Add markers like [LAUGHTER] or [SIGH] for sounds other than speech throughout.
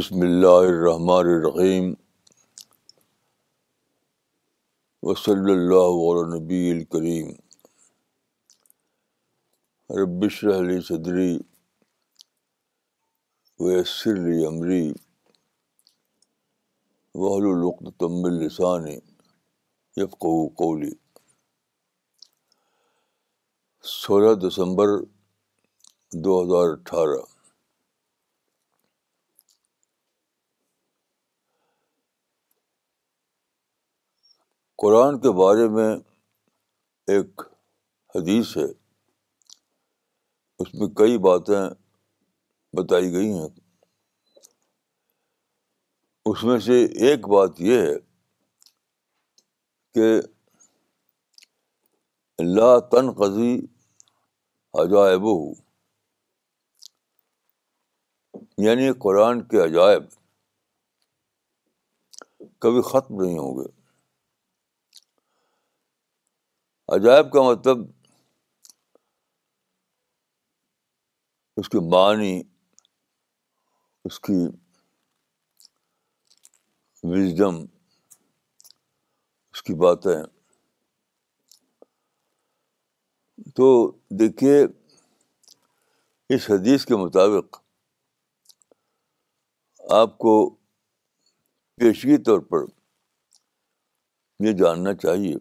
بسم اللہ الرحمن الرحیم وصلی اللہ علبی الکریم ربشر علی صدری ویسر علی عمری وحل العقت تمب السانی قولی سولہ دسمبر دو ہزار اٹھارہ قرآن کے بارے میں ایک حدیث ہے اس میں کئی باتیں بتائی گئی ہیں اس میں سے ایک بات یہ ہے کہ لا تن قضی عجائب ہو یعنی قرآن کے عجائب کبھی ختم نہیں ہوں گے عجائب کا مطلب اس کے معنی اس کی وزڈم اس کی باتیں تو دیکھیے اس حدیث کے مطابق آپ کو پیشگی طور پر یہ جاننا چاہیے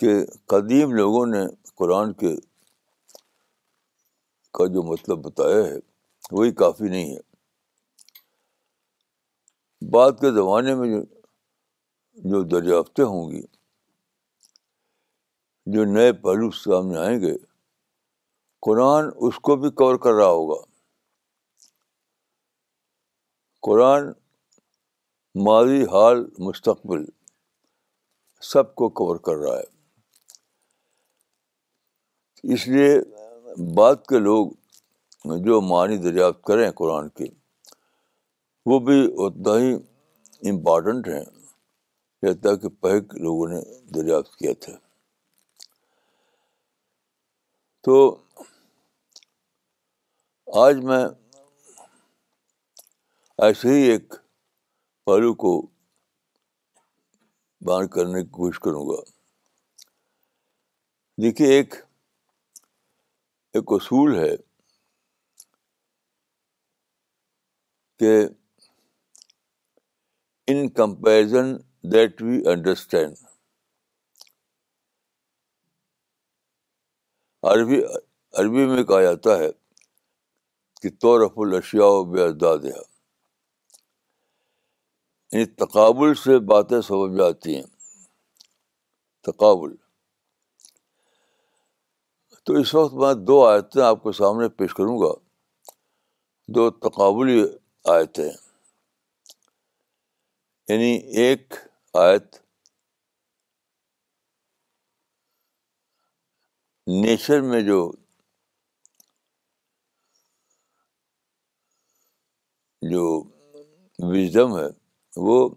کہ قدیم لوگوں نے قرآن کے کا جو مطلب بتایا ہے وہی کافی نہیں ہے بعد کے زمانے میں جو جو دریافتیں ہوں گی جو نئے پہلو سامنے آئیں گے قرآن اس کو بھی کور کر رہا ہوگا قرآن ماضی حال مستقبل سب کو کور کر رہا ہے اس لیے بعد کے لوگ جو معنی دریافت کریں قرآن کے وہ بھی اتنا ہی امپارٹنٹ ہیں جتنا کہ پہک لوگوں نے دریافت کیا تھا تو آج میں ایسے ہی ایک پہلو کو بیان کرنے کی کوشش کروں گا دیکھیے ایک ایک اصول ہے کہ in comparison that we understand Arabi Arabi میں کہا جاتا ہے کہ تو رف الشیا داد یعنی تقابل سے باتیں سمجھ جاتی ہیں تقابل تو اس وقت میں دو آیتیں آپ کے سامنے پیش کروں گا دو تقابلی آیتیں یعنی ایک آیت نیچر میں جو جو وزڈم ہے وہ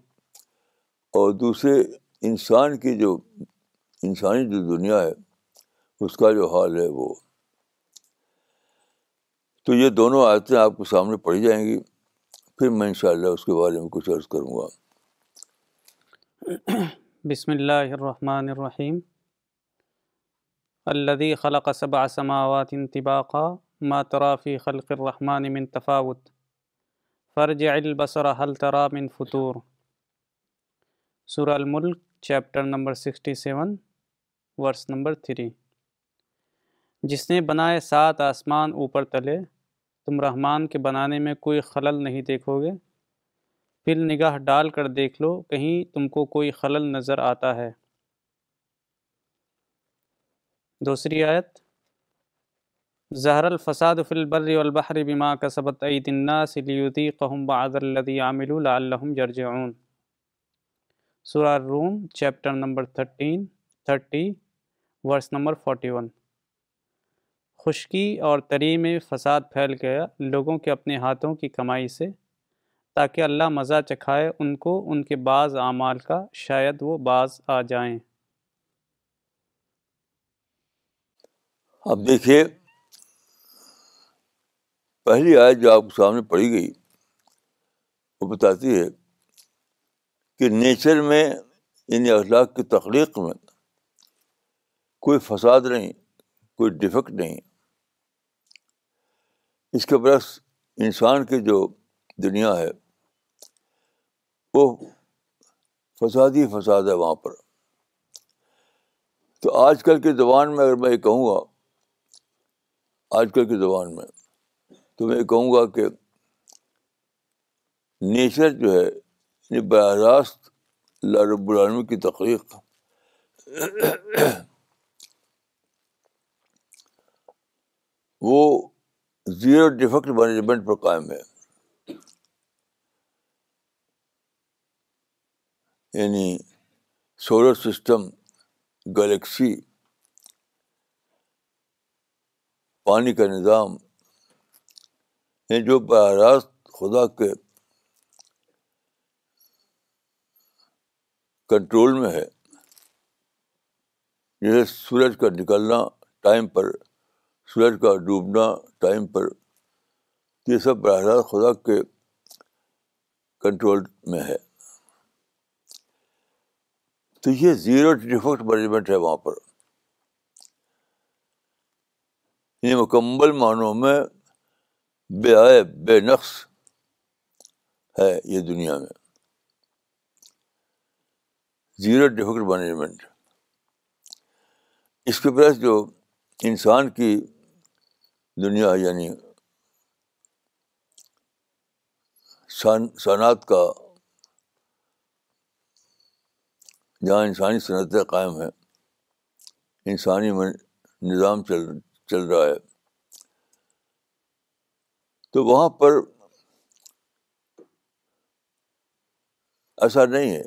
اور دوسرے انسان کی جو انسانی جو دنیا ہے اس کا جو حال ہے وہ تو یہ دونوں آیتیں آپ کے سامنے پڑھی جائیں گی پھر میں ان شاء اللہ اس کے بارے میں کچھ عرض کروں گا بسم اللہ الرحمن الرحیم خلق سماوات خلقصب ما ترى ماترافی خلق الرحمٰن تفاوت فرجع البصر ترى من فطور الملک chapter number sixty seven verse number three جس نے بنائے سات آسمان اوپر تلے تم رحمان کے بنانے میں کوئی خلل نہیں دیکھو گے پھر نگاہ ڈال کر دیکھ لو کہیں تم کو کوئی خلل نظر آتا ہے دوسری آیت زہر الفساد فی البر والبحر بما کسبت عید الناس لیذیقہم بعض الذی عملوا لعلہم یرجعون سورہ روم chapter number thirteen thirty verse number forty one خشکی اور تری میں فساد پھیل گیا لوگوں کے اپنے ہاتھوں کی کمائی سے تاکہ اللہ مزہ چکھائے ان کو ان کے بعض اعمال کا شاید وہ بعض آ جائیں اب دیکھیے پہلی آیت جو آپ سامنے پڑھی گئی وہ بتاتی ہے کہ نیچر میں یعنی اخلاق کی تخلیق میں کوئی فساد نہیں کوئی ڈیفیکٹ نہیں اس کے برعکس انسان کی جو دنیا ہے وہ فساد ہی فساد ہے وہاں پر تو آج کل کے زبان میں اگر میں یہ کہوں گا آج کل کے زبان میں تو میں یہ کہوں گا کہ نیچر جو ہے یعنی براہ راست رب العالمین کی تخلیق وہ زیرو ڈیفیکٹ مینجمنٹ پر قائم ہے یعنی سولر سسٹم گلیکسی پانی کا نظام یعنی جو براہ راست خدا کے کنٹرول میں ہے جیسے سورج کا نکلنا ٹائم پر سورج کا ڈوبنا ٹائم پر یہ سب براہ راست خدا کے کنٹرول میں ہے تو یہ زیرو ڈیفیکٹ مینجمنٹ ہے وہاں پر یہ مکمل معنوں میں بے آئے بے نقش ہے یہ دنیا میں زیرو ڈیفیکٹ مینجمنٹ اس کے پاس جو انسان کی دنیا یعنی صنعت کا جہاں انسانی صنعتیں قائم ہیں انسانی نظام چل رہا ہے تو وہاں پر ایسا نہیں ہے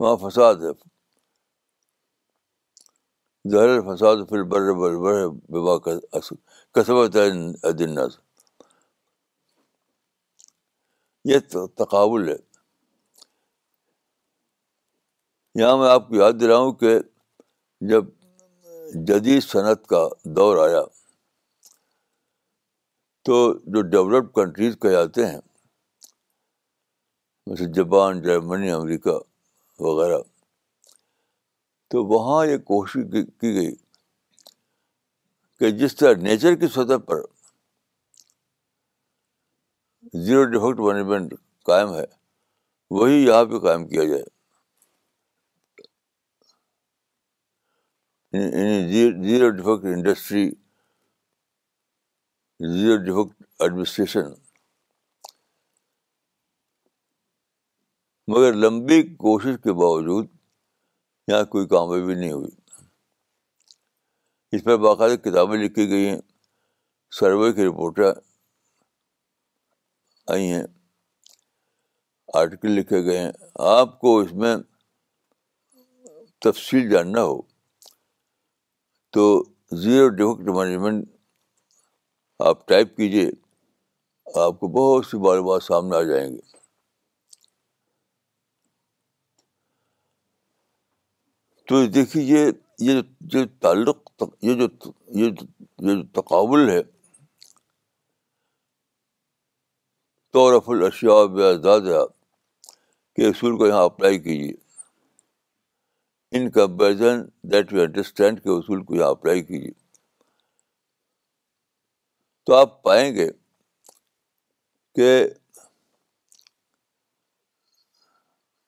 وہاں فساد ہے ظاہر فساد پھر بر بر بڑے کسبت عدنا یہ تقابل ہے یہاں میں آپ کو یاد دلا ہوں کہ جب جدید صنعت کا دور آیا تو جو ڈیولپ کنٹریز کہے آتے ہیں جیسے جاپان جرمنی امریکہ وغیرہ تو وہاں یہ کوشش کی گئی کہ جس طرح نیچر کی سطح پر زیرو ڈیفیکٹ مینجمنٹ قائم ہے وہی یہاں پہ قائم کیا جائے یعنی- یعنی zero defect industry zero defect administration مگر لمبی کوشش کے باوجود یہاں کوئی کامیابی نہیں ہوئی اس پر باقاعدہ کتابیں لکھی گئی ہیں سروے کی رپورٹر آئی ہیں آرٹیکل لکھے گئے ہیں آپ کو اس میں تفصیل جاننا ہو تو زیرو مینجمنٹ آپ ٹائپ کیجیے آپ کو بہت سی معلومات سامنے آ جائیں گے تو دیکھیے یہ جو تعلق یہ جو یہ جو تقابل ہے طورف الاشیاء بزاد کے اصول کو یہاں اپلائی کیجیے in comparison that we understand کے اصول کو یہاں اپلائی کیجیے تو آپ پائیں گے کہ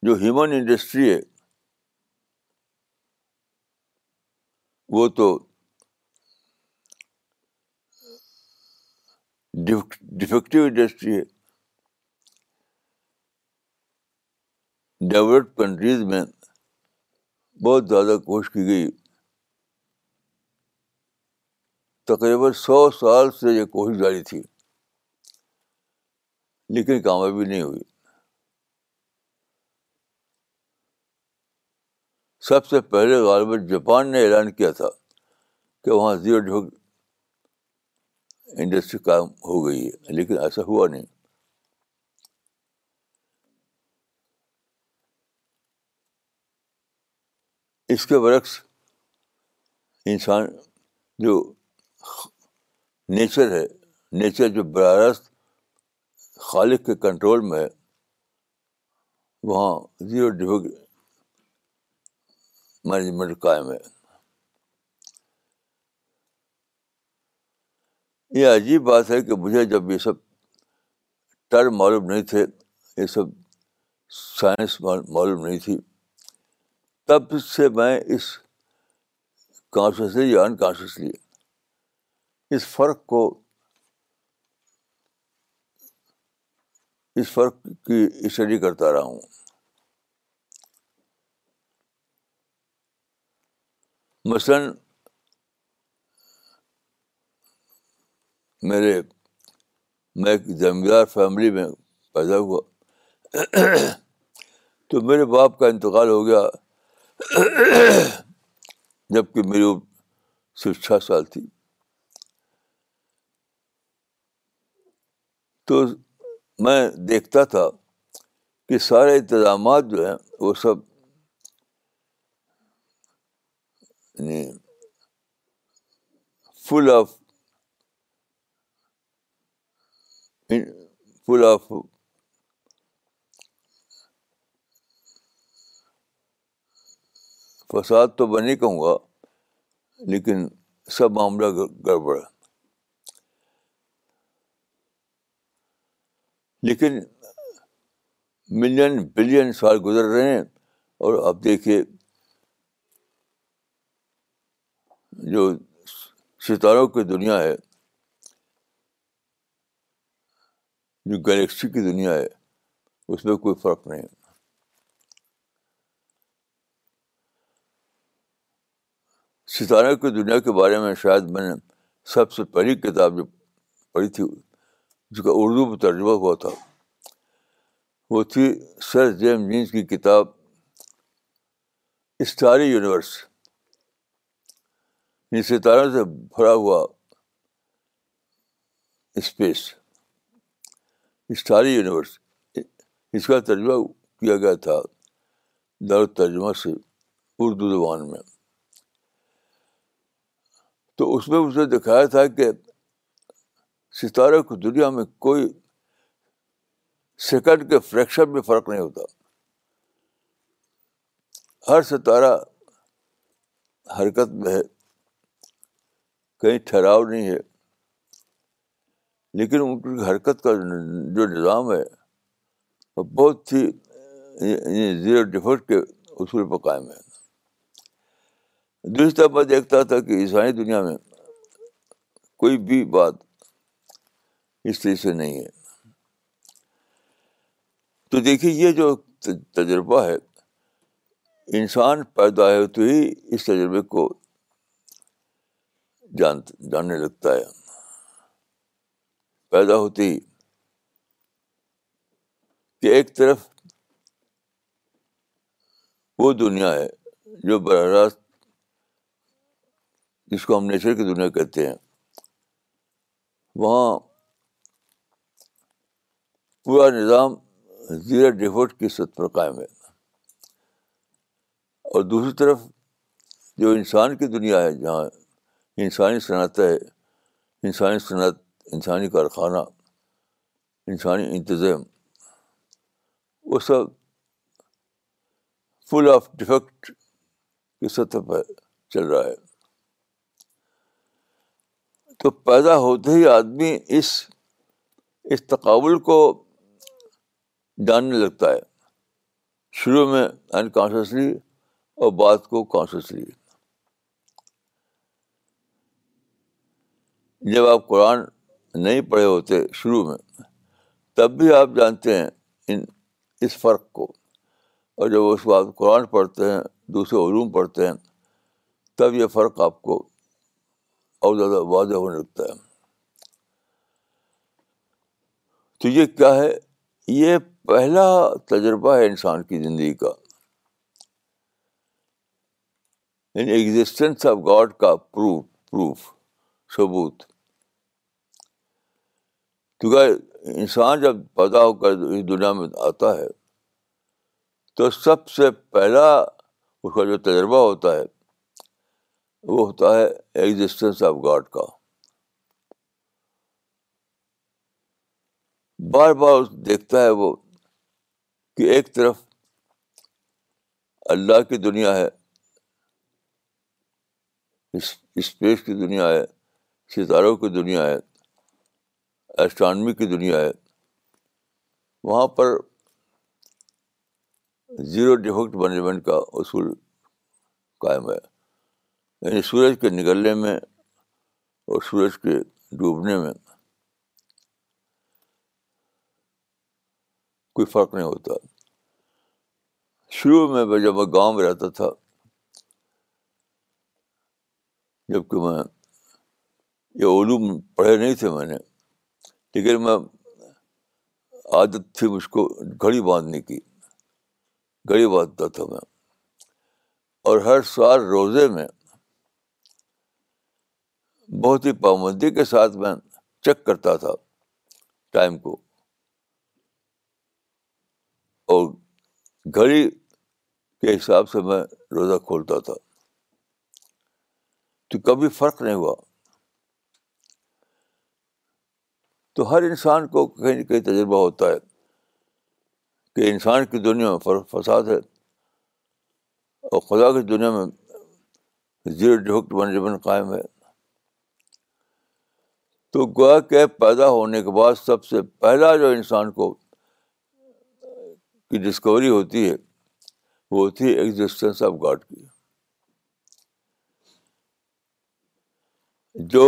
جو ہیومن انڈسٹری ہے وہ تو ڈیفیکٹیو انڈسٹری ہے ڈیولپڈ کنٹریز میں بہت زیادہ کوشش کی گئی تقریباً سو سال سے یہ کوشش جاری تھی لیکن کامیابی نہیں ہوئی سب سے پہلے غالباً جاپان نے اعلان کیا تھا کہ وہاں زیرو ڈھی انڈسٹری کام ہو گئی ہے لیکن ایسا ہوا نہیں اس کے برعکس انسان جو نیچر ہے نیچر جو براہ راست خالق کے کنٹرول میں ہے وہاں زیرو ڈھی مینجمنٹ قائم ہے یہ عجیب بات ہے کہ مجھے جب یہ سب ٹرم معلوم نہیں تھے یہ سب سائنس معلوم نہیں تھی تب سے میں اس کانشیسلی یا انکانشیسلی اس فرق کو اس فرق کی اسٹڈی کرتا رہا ہوں مثلاً میرے میں ایک زمیندار فیملی میں پیدا ہوا تو میرے باپ کا انتقال ہو گیا جب کہ میری چھ سال تھی تو میں دیکھتا تھا کہ سارے انتظامات جو ہیں وہ سب فل آف فل آف فساد تو میں نہیں کہوں گا لیکن سب معاملہ گڑبڑ لیکن ملین بلین سال گزر رہے ہیں اور آپ دیکھیے جو ستاروں کی دنیا ہے جو گلیکسی کی دنیا ہے اس میں کوئی فرق نہیں ستاروں کی دنیا کے بارے میں شاید میں نے سب سے پہلی کتاب جو پڑھی تھی جس کا اردو میں ترجمہ ہوا تھا وہ تھی سر جیم جینس کی کتاب اسٹاری یونیورس ستاروں سے بھرا ہوا اسپیس اسٹاری یونیورس اس کا ترجمہ کیا گیا تھا دار ترجمہ سے اردو زبان میں تو اس میں اس نے دکھایا تھا کہ ستارے کو دنیا میں کوئی سیکنڈ کے فریکشن میں فرق نہیں ہوتا ہر ستارہ حرکت میں ہے کہیں ٹھہراؤ نہیں ہے لیکن ان کی حرکت کا جو نظام ہے وہ بہت ہی یعنی زیرو ڈفرٹ کے اصول پر قائم ہے دوسرا بات دیکھتا تھا کہ عیسائی دنیا میں کوئی بھی بات اس طرح سے نہیں ہے تو دیکھیے یہ جو تجربہ ہے انسان پیدا ہے تو ہی اس تجربے کو جان جاننے لگتا ہے پیدا ہوتی کہ ایک طرف وہ دنیا ہے جو براہ راست جس کو ہم نیچر کی دنیا کہتے ہیں وہاں پورا نظام زیرہ ڈیفورٹ کی سطح پر قائم ہے اور دوسری طرف جو انسان کی دنیا ہے جہاں انسانی صنعت ہے انسانی صنعت انسانی کارخانہ انسانی انتظام وہ سب فل آف ڈیفیکٹ کی سطح پہ چل رہا ہے تو پیدا ہوتے ہی آدمی اس اس تقابل کو جاننے لگتا ہے شروع میں انکانشیسلی اور بعد کو کانشیسلی جب آپ قرآن نہیں پڑھے ہوتے شروع میں تب بھی آپ جانتے ہیں ان اس فرق کو اور جب اس کو آپ قرآن پڑھتے ہیں دوسرے علوم پڑھتے ہیں تب یہ فرق آپ کو اور زیادہ واضح ہونے لگتا ہے تو یہ کیا ہے یہ پہلا تجربہ ہے انسان کی زندگی کا ان ایگزٹینس آف گاڈ کا پروف پروف ثبوت کیونکہ انسان جب پیدا ہو کر اس دنیا میں آتا ہے تو سب سے پہلا اس کا جو تجربہ ہوتا ہے وہ ہوتا ہے ایگزسٹینس آف گاڈ کا بار بار اس دیکھتا ہے وہ کہ ایک طرف اللہ کی دنیا ہے اسپیس کی دنیا ہے ستاروں کی دنیا ہے اسٹرانمی کی دنیا ہے وہاں پر زیرو ڈیفیکٹ مینجمنٹ کا اصول قائم ہے یعنی سورج کے نکلنے میں اور سورج کے ڈوبنے میں کوئی فرق نہیں ہوتا شروع میں جب میں گاؤں میں رہتا تھا جبکہ میں یہ علوم پڑھے نہیں تھے میں نے لیکن میں عادت تھی مجھ کو گھڑی باندھنے کی گھڑی باندھتا تھا میں اور ہر سال روزے میں بہت ہی پابندی کے ساتھ میں چیک کرتا تھا ٹائم کو اور گھڑی کے حساب سے میں روزہ کھولتا تھا تو کبھی فرق نہیں ہوا تو ہر انسان کو کہیں نہ کہیں تجربہ ہوتا ہے کہ انسان کی دنیا میں فساد ہے اور خدا کی دنیا میں زیرو ڈھوکٹ جبن قائم ہے تو گوا کے پیدا ہونے کے بعد سب سے پہلا جو انسان کو کی ڈسکوری ہوتی ہے وہ ہوتی ہے ایگزسٹینس آف گاڈ کی جو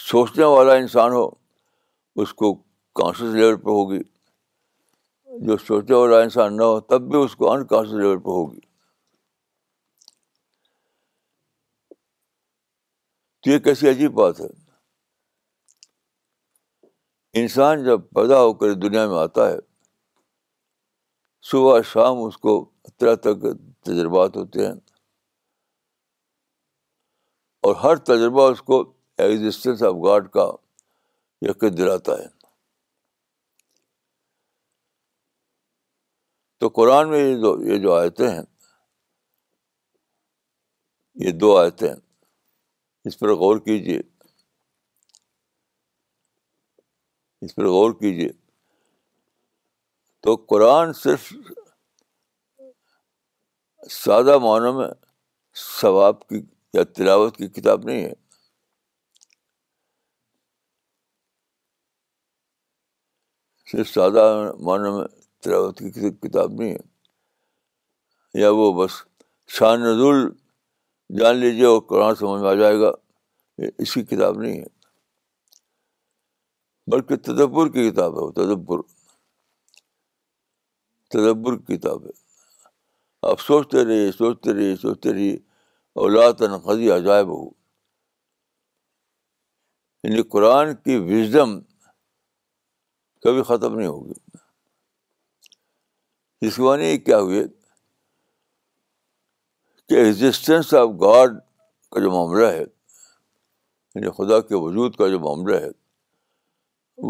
سوچنے والا انسان ہو اس کو کانشیس لیول پہ ہوگی جو سوچنے والا انسان نہ ہو تب بھی اس کو کانشیس لیول پہ ہوگی تو یہ کیسی عجیب بات ہے انسان جب پیدا ہو کر دنیا میں آتا ہے صبح شام اس کو طرح طرح کے تجربات ہوتے ہیں اور ہر تجربہ اس کو ایگزٹینس آف گاڈ کا یقین دلاتا ہے تو قرآن میں یہ جو یہ جو آیتیں ہیں یہ دو آیتیں ہیں اس پر غور کیجیے اس پر غور کیجیے تو قرآن صرف سادہ معنوں میں ثواب کی یا تلاوت کی کتاب نہیں ہے صرف سادہ معنی میں تلاوت کی کسی کتاب نہیں ہے یا وہ بس شان نزول جان لیجیے اور قرآن سمجھ میں آ جائے گا اس کی کتاب نہیں ہے بلکہ تدبر کی کتاب ہے وہ تدبر تدبر کی کتاب ہے آپ سوچتے رہیے سوچتے رہیے سوچتے رہیے اولا تنقی عجائب ہو یعنی قرآن کی وزڈم کبھی ختم نہیں ہوگی اس معنی کیا ہوئے کہ ایگزٹینس آف گاڈ کا جو معاملہ ہے یعنی خدا کے وجود کا جو معاملہ ہے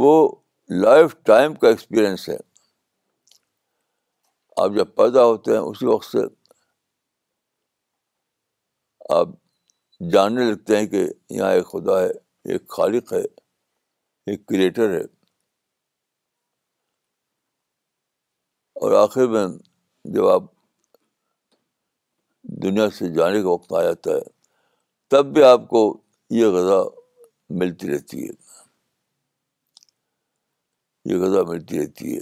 وہ لائف ٹائم کا ایکسپیرئنس ہے آپ جب پیدا ہوتے ہیں اسی وقت سے آپ جاننے لگتے ہیں کہ یہاں ایک خدا ہے ایک خالق ہے ایک کریٹر ہے اور آخر میں جب آپ دنیا سے جانے کا وقت آ جاتا ہے تب بھی آپ کو یہ غذا ملتی رہتی ہے یہ غذا ملتی رہتی ہے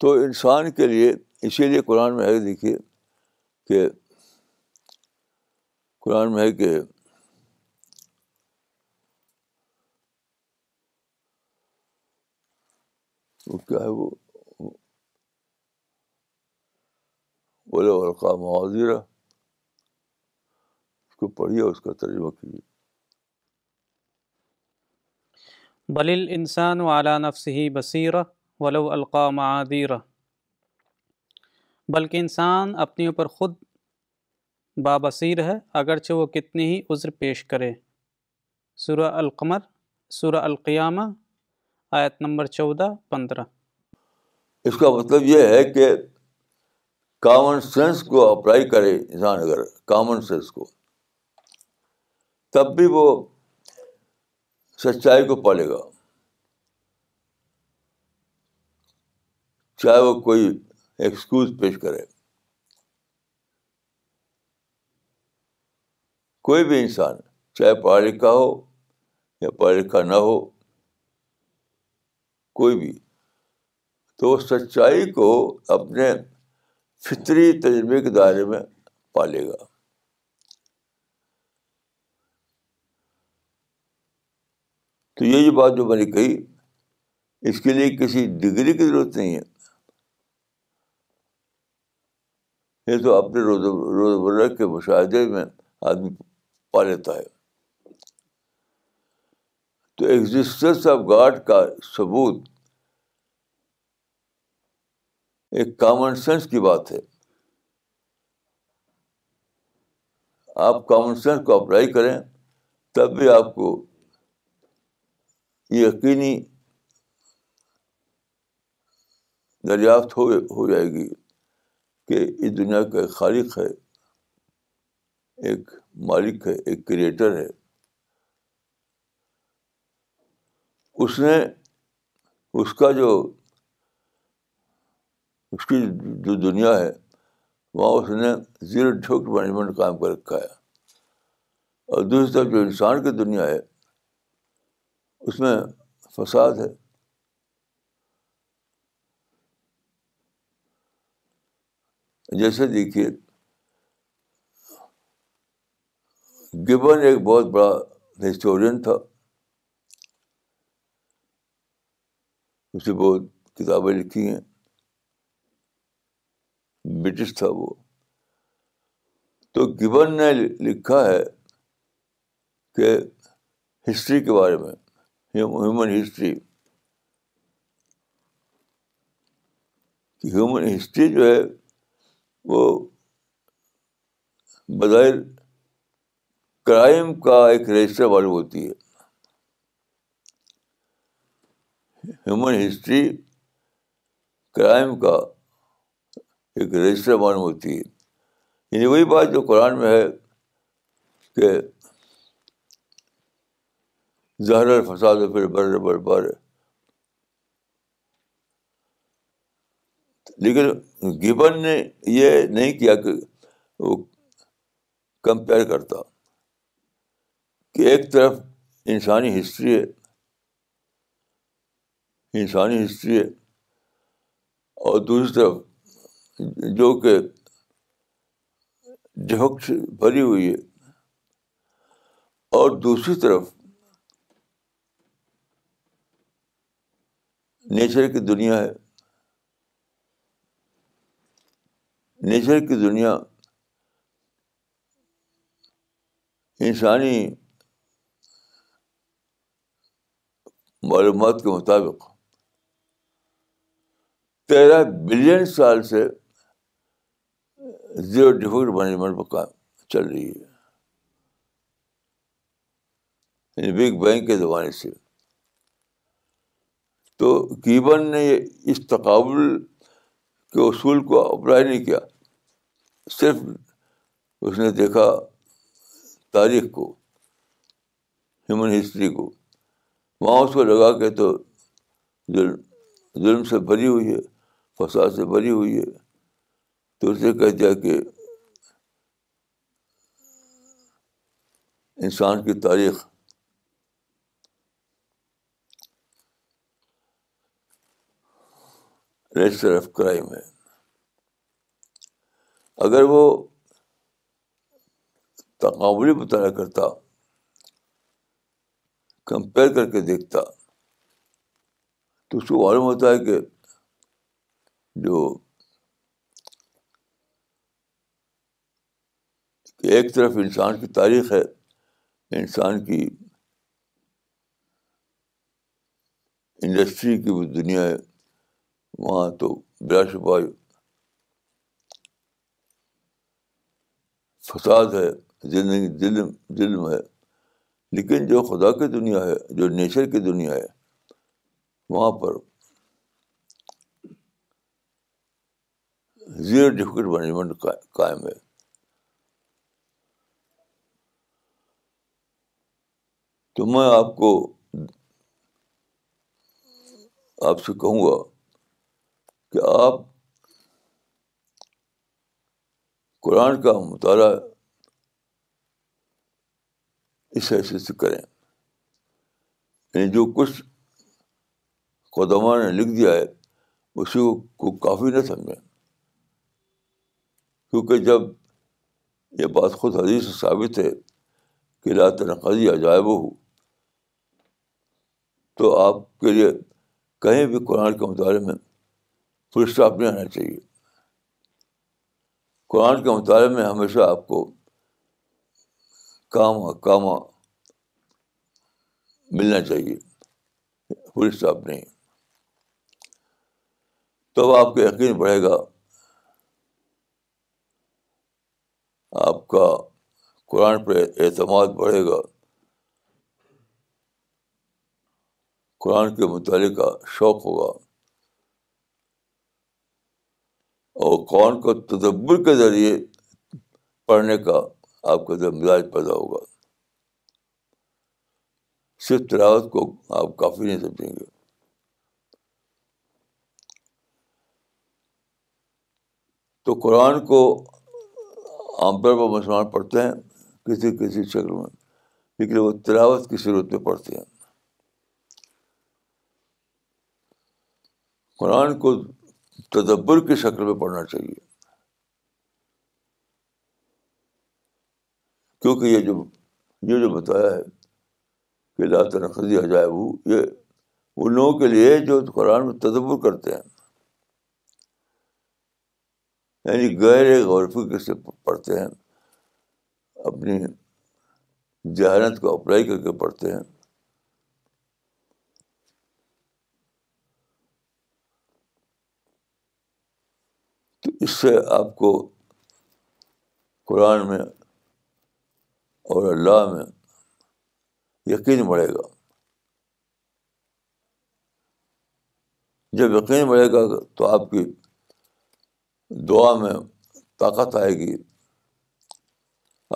تو انسان کے لیے اسی لیے قرآن میں ہے دیکھیے کہ قرآن میں ہے کہ وہ بولے اس کو پڑھیے اس کا ترجمہ کیجیے بل انسان والا نفس ہی ولو القا و بلکہ انسان اپنے اوپر خود بابصیر ہے اگرچہ وہ کتنی ہی عذر پیش کرے سورہ القمر سورہ القیامہ آیت نمبر چودہ پندرہ اس کا مطلب یہ ہے کہ کامن سینس کو اپلائی کرے انسان اگر کامن سینس کو تب بھی وہ سچائی کو پالے گا چاہے وہ کوئی ایکسکیوز پیش کرے کوئی بھی انسان چاہے پڑھا لکھا ہو یا پڑھا لکھا نہ ہو کوئی بھی تو سچائی کو اپنے فطری تجربے کے دائرے میں پالے گا تو یہ جو بات جو میں نے کہی اس کے لیے کسی ڈگری کی ضرورت نہیں ہے یہ تو اپنے روز روزمرہ کے مشاہدے میں آدمی پا لیتا ہے تو ایگزٹینس آف گاڈ کا ثبوت ایک کامن سینس کی بات ہے آپ کامن سینس کو اپلائی کریں تب بھی آپ کو یہ یقینی دریافت ہو ہو جائے گی کہ اس دنیا کا ایک خالق ہے ایک مالک ہے ایک کریٹر ہے اس نے اس کا جو اس کی جو دنیا ہے وہاں اس نے زیرو ڈھوک مینجمنٹ کام کر رکھا ہے اور دوسری طرف جو انسان کی دنیا ہے اس میں فساد ہے جیسے دیکھیے گبن ایک بہت بڑا ہسٹورین تھا اسی بہت کتابیں لکھی ہیں برٹش تھا وہ تو گبن نے لکھا ہے کہ ہسٹری کے بارے میں ہیومن ہسٹری ہیومن ہسٹری جو ہے وہ بظاہر کرائم کا ایک رجسٹر والی ہوتی ہے ہیومن ہسٹری کرائم کا ایک رجسٹر معلوم ہوتی ہے یعنی وہی بات جو قرآن میں ہے کہ زہر ہے پھر بر بر بر لیکن گبن نے یہ نہیں کیا کہ وہ کمپیئر کرتا کہ ایک طرف انسانی ہسٹری ہے انسانی ہسٹری ہے اور دوسری طرف جو کہ جھوک سے بھری ہوئی ہے اور دوسری طرف نیچر کی دنیا ہے نیچر کی دنیا انسانی معلومات کے مطابق تیرہ بلین سال سے زیرو ڈیفیکٹ مینجمنٹ پر کام چل رہی ہے یعنی بگ بینگ کے زمانے سے تو کیبن نے اس تقابل کے اصول کو اپلائی نہیں کیا صرف اس نے دیکھا تاریخ کو ہیومن ہسٹری کو وہاں اس کو لگا کے تو ظلم ظلم سے بھری ہوئی ہے فساد سے بھری ہوئی ہے تو اسے کہہ دیا کہ انسان کی تاریخ رجسٹر آف کرائم ہے اگر وہ تقابلی مطالعہ کرتا کمپیئر کر کے دیکھتا تو اس کو معلوم ہوتا ہے کہ جو ایک طرف انسان کی تاریخ ہے انسان کی انڈسٹری کی بھی دنیا ہے وہاں تو بلا شبہ فساد ہے زندگی دل ظلم ہے لیکن جو خدا کی دنیا ہے جو نیچر کی دنیا ہے وہاں پر زیرو ڈیفیکٹ مینجمنٹ قائم ہے تو میں آپ کو آپ سے کہوں گا کہ آپ قرآن کا مطالعہ اس حیثیت سے کریں یعنی جو کچھ قدمہ نے لکھ دیا ہے اسی کو کافی نہ سمجھیں کیونکہ جب یہ بات خود حدیث ثابت ہے کہ لا تنقضی عجائب ہو تو آپ کے لیے کہیں بھی قرآن کے مطالعے میں فل اسٹاپ نہیں آنا چاہیے قرآن کے مطالعے میں ہمیشہ آپ کو کام کاما ملنا چاہیے فل اسٹاپ نہیں تب آپ کا یقین بڑھے گا آپ کا قرآن پر اعتماد بڑھے گا قرآن کے مطالعے کا شوق ہوگا اور قرآن کو تدبر کے ذریعے پڑھنے کا آپ کا مزاج پیدا ہوگا صرف تلاوت کو آپ کافی نہیں سمجھیں گے تو قرآن کو عام طور پر مسلمان پڑھتے ہیں کسی کسی شکل میں لیکن وہ تلاوت کی صورت میں پڑھتے ہیں قرآن کو تدبر کی شکل میں پڑھنا چاہیے کیونکہ یہ جو یہ جو بتایا ہے کہ لا عجائب ہو یہ ان لوگوں کے لیے جو قرآن میں تدبر کرتے ہیں یعنی غیر غور فکر کیسے پڑھتے ہیں اپنی ذہانت کو اپلائی کر کے پڑھتے ہیں تو اس سے آپ کو قرآن میں اور اللہ میں یقین بڑھے گا جب یقین بڑھے گا تو آپ کی دعا میں طاقت آئے گی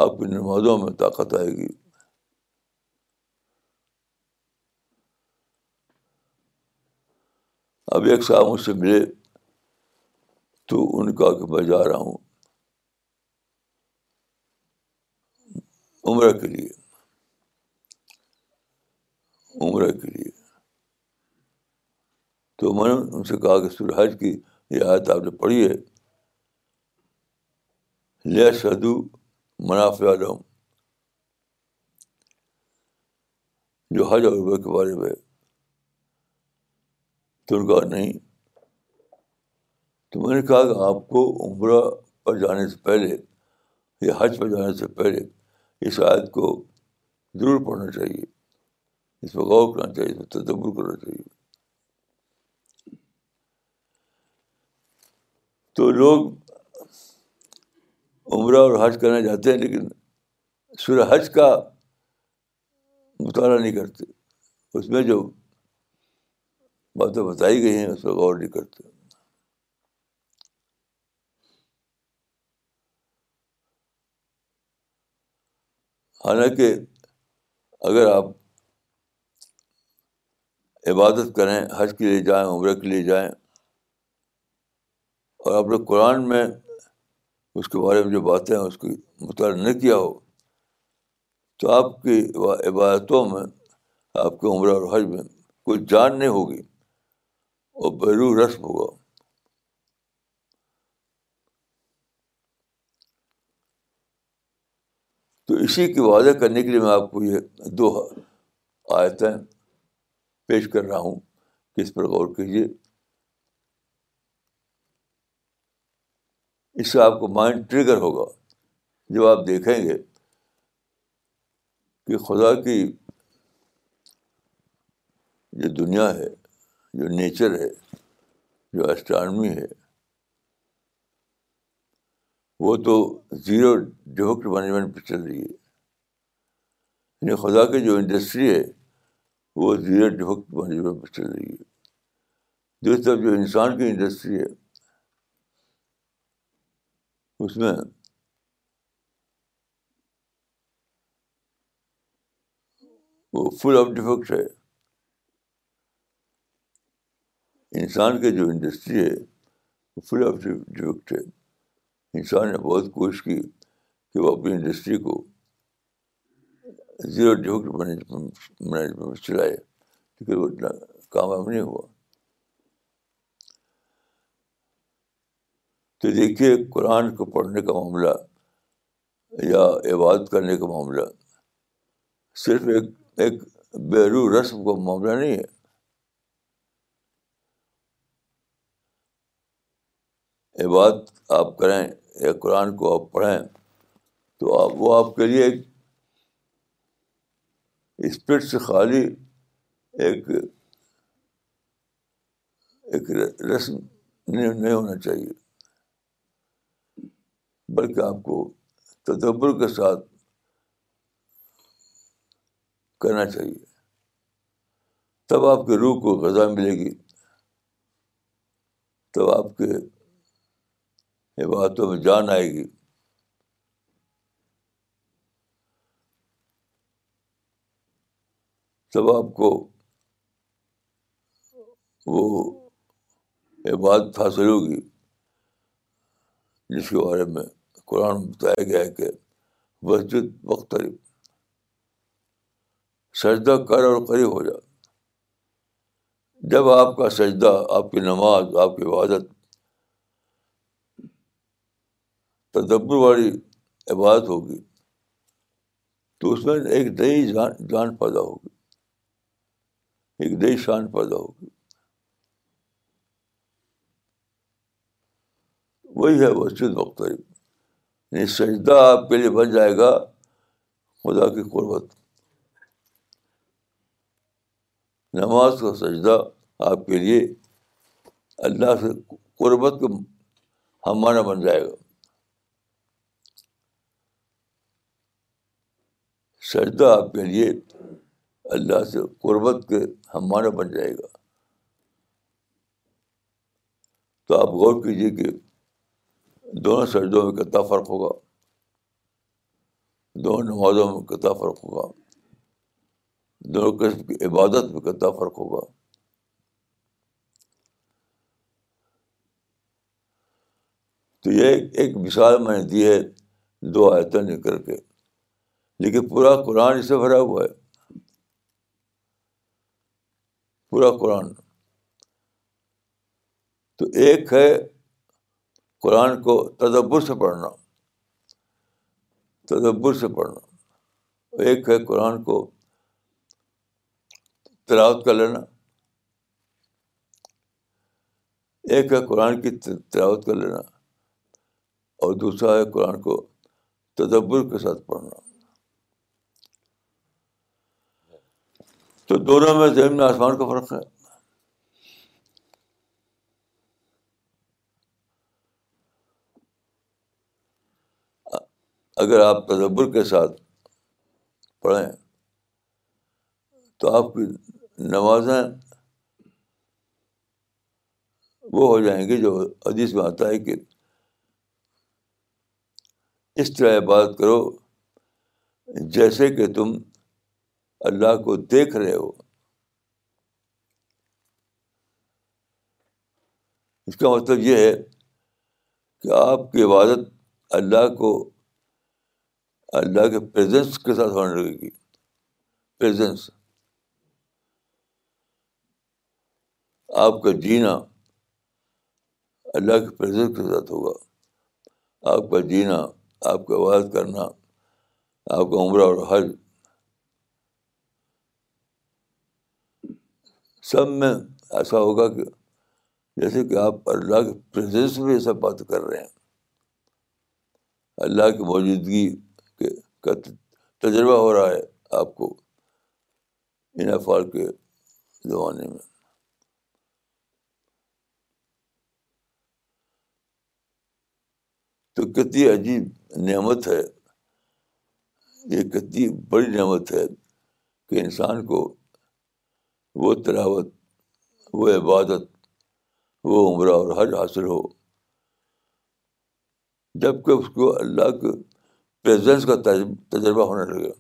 آپ کی نمازوں میں طاقت آئے گی اب ایک صاحب مجھ سے ملے تو ان کا کہ میں جا رہا ہوں عمرہ کے لیے عمرہ کے لیے تو میں نے ان سے کہا کہ سرحاج کی یہ آیت آپ نے پڑھی ہے لے شو منافع جو حج اور عربا کے بارے میں نہیں تو میں نے کہا کہ آپ کو عمرہ پر جانے سے پہلے یا حج پر جانے سے پہلے اس آیت کو ضرور پڑھنا چاہیے اس پہ غور کرنا چاہیے اس پہ تدبر کرنا چاہیے تو لوگ عمرہ اور حج کرنے جاتے ہیں لیکن سورہ حج کا مطالعہ نہیں کرتے اس میں جو باتیں بتائی گئی ہیں اس میں غور نہیں کرتے حالانکہ اگر آپ عبادت کریں حج کے لیے جائیں عمرہ کے لیے جائیں اور آپ لوگ قرآن میں اس کے بارے میں جو باتیں ہیں اس کی مطالعہ نہیں کیا ہو تو آپ کی عبادتوں میں آپ کے عمرہ اور حج میں کوئی جان نہیں ہوگی اور بیرو رسم ہوگا تو اسی کے واضح کرنے کے لیے میں آپ کو یہ دو آیتیں پیش کر رہا ہوں کہ اس پر غور کیجیے اس سے آپ کو مائنڈ ٹریگر ہوگا جب آپ دیکھیں گے کہ خدا کی جو دنیا ہے جو نیچر ہے جو اسٹرانمی ہے وہ تو زیرو ڈیوکٹ مینجمنٹ پہ چل رہی ہے یعنی خدا کی جو انڈسٹری ہے وہ زیرو ڈیوکٹ مینجمنٹ پہ چل رہی ہے دوسری طرف جو انسان کی انڈسٹری ہے اس میں وہ فل آف ڈیفیکٹ ہے انسان کے جو انڈسٹری ہے وہ فل آف ڈیفیکٹ ہے انسان نے بہت کوشش کی کہ وہ اپنی انڈسٹری کو زیرو ڈیفیکٹ مینجمنٹ چلائے لیکن وہ اتنا کامیاب نہیں ہوا تو دیکھیے قرآن کو پڑھنے کا معاملہ یا عبادت کرنے کا معاملہ صرف ایک ایک بیرو رسم کا معاملہ نہیں ہے عبادت آپ کریں یا قرآن کو آپ پڑھیں تو آپ وہ آپ کے لیے اسپرٹ سے خالی ایک ایک رسم نہیں ہونا چاہیے بلکہ آپ کو تدبر کے ساتھ کرنا چاہیے تب آپ کے روح کو غذا ملے گی تب آپ کے عبادتوں میں جان آئے گی تب آپ کو وہ عبادت حاصل ہوگی جس کے بارے میں قرآن بتایا گیا ہے کہ وسجد مختلف سجدہ کر اور قریب ہو جا جب آپ کا سجدہ آپ کی نماز آپ کی عبادت تدبر والی عبادت ہوگی تو اس میں ایک نئی جان پیدا ہوگی ایک نئی شان پیدا ہوگی وہی ہے وسجد مختلف یعنی سجدہ آپ کے لیے بن جائے گا خدا کی قربت نماز کا سجدہ آپ کے لیے اللہ سے قربت کا ہمانہ بن جائے گا سجدہ آپ کے لیے اللہ سے قربت کے ہمانہ بن جائے گا تو آپ غور کیجیے کہ دونوں سجدوں میں کتنا فرق ہوگا دونوں نمازوں میں کتنا فرق ہوگا دونوں قسم کی عبادت میں کتنا فرق ہوگا تو یہ ایک مثال میں نے دی ہے دو آیتن نکل کے لیکن پورا قرآن اسے بھرا ہوا ہے پورا قرآن تو ایک ہے قرآن کو تدبر سے پڑھنا تدبر سے پڑھنا ایک ہے قرآن کو تلاوت کر لینا ایک ہے قرآن کی تلاوت کر لینا اور دوسرا ہے قرآن کو تدبر کے ساتھ پڑھنا تو دونوں میں زمین آسمان کا فرق ہے اگر آپ تدبر کے ساتھ پڑھیں تو آپ کی نمازیں وہ ہو جائیں گے جو حدیث میں آتا ہے کہ اس طرح بات کرو جیسے کہ تم اللہ کو دیکھ رہے ہو اس کا مطلب یہ ہے کہ آپ کی عبادت اللہ کو اللہ کے پریزنس کے ساتھ ہونے لگے گی پریزنس آپ کا جینا اللہ کے پریزنس کے ساتھ ہوگا آپ کا جینا آپ کا آواز کرنا آپ کا عمرہ اور حج سب میں ایسا ہوگا کہ جیسے کہ آپ اللہ کے پریزنس میں یہ سب بات کر رہے ہیں اللہ کی موجودگی کا تجربہ ہو رہا ہے آپ کو ان افعال کے زمانے میں تو کتنی عجیب نعمت ہے یہ کتنی بڑی نعمت ہے کہ انسان کو وہ تلاوت وہ عبادت وہ عمرہ اور حج حاصل ہو جب کہ اس کو اللہ کے پریزنس کا تجربہ ہونے لگے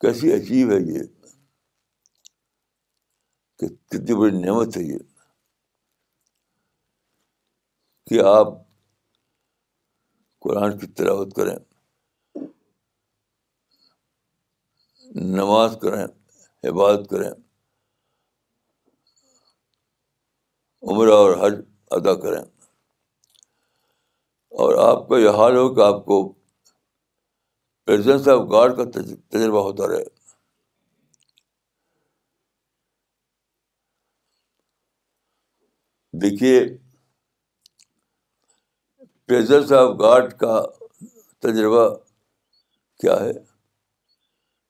کیسی عجیب ہے یہ کہ کتنی بڑی نعمت ہے یہ کہ آپ قرآن کی تلاوت کریں نماز کریں عبادت کریں عمرہ اور حج ادا کریں اور آپ کا یہ حال ہو کہ آپ کو پریزنس آف گاڈ کا تجربہ ہوتا رہے دیکھیے پریزنس آف گاڈ کا تجربہ کیا ہے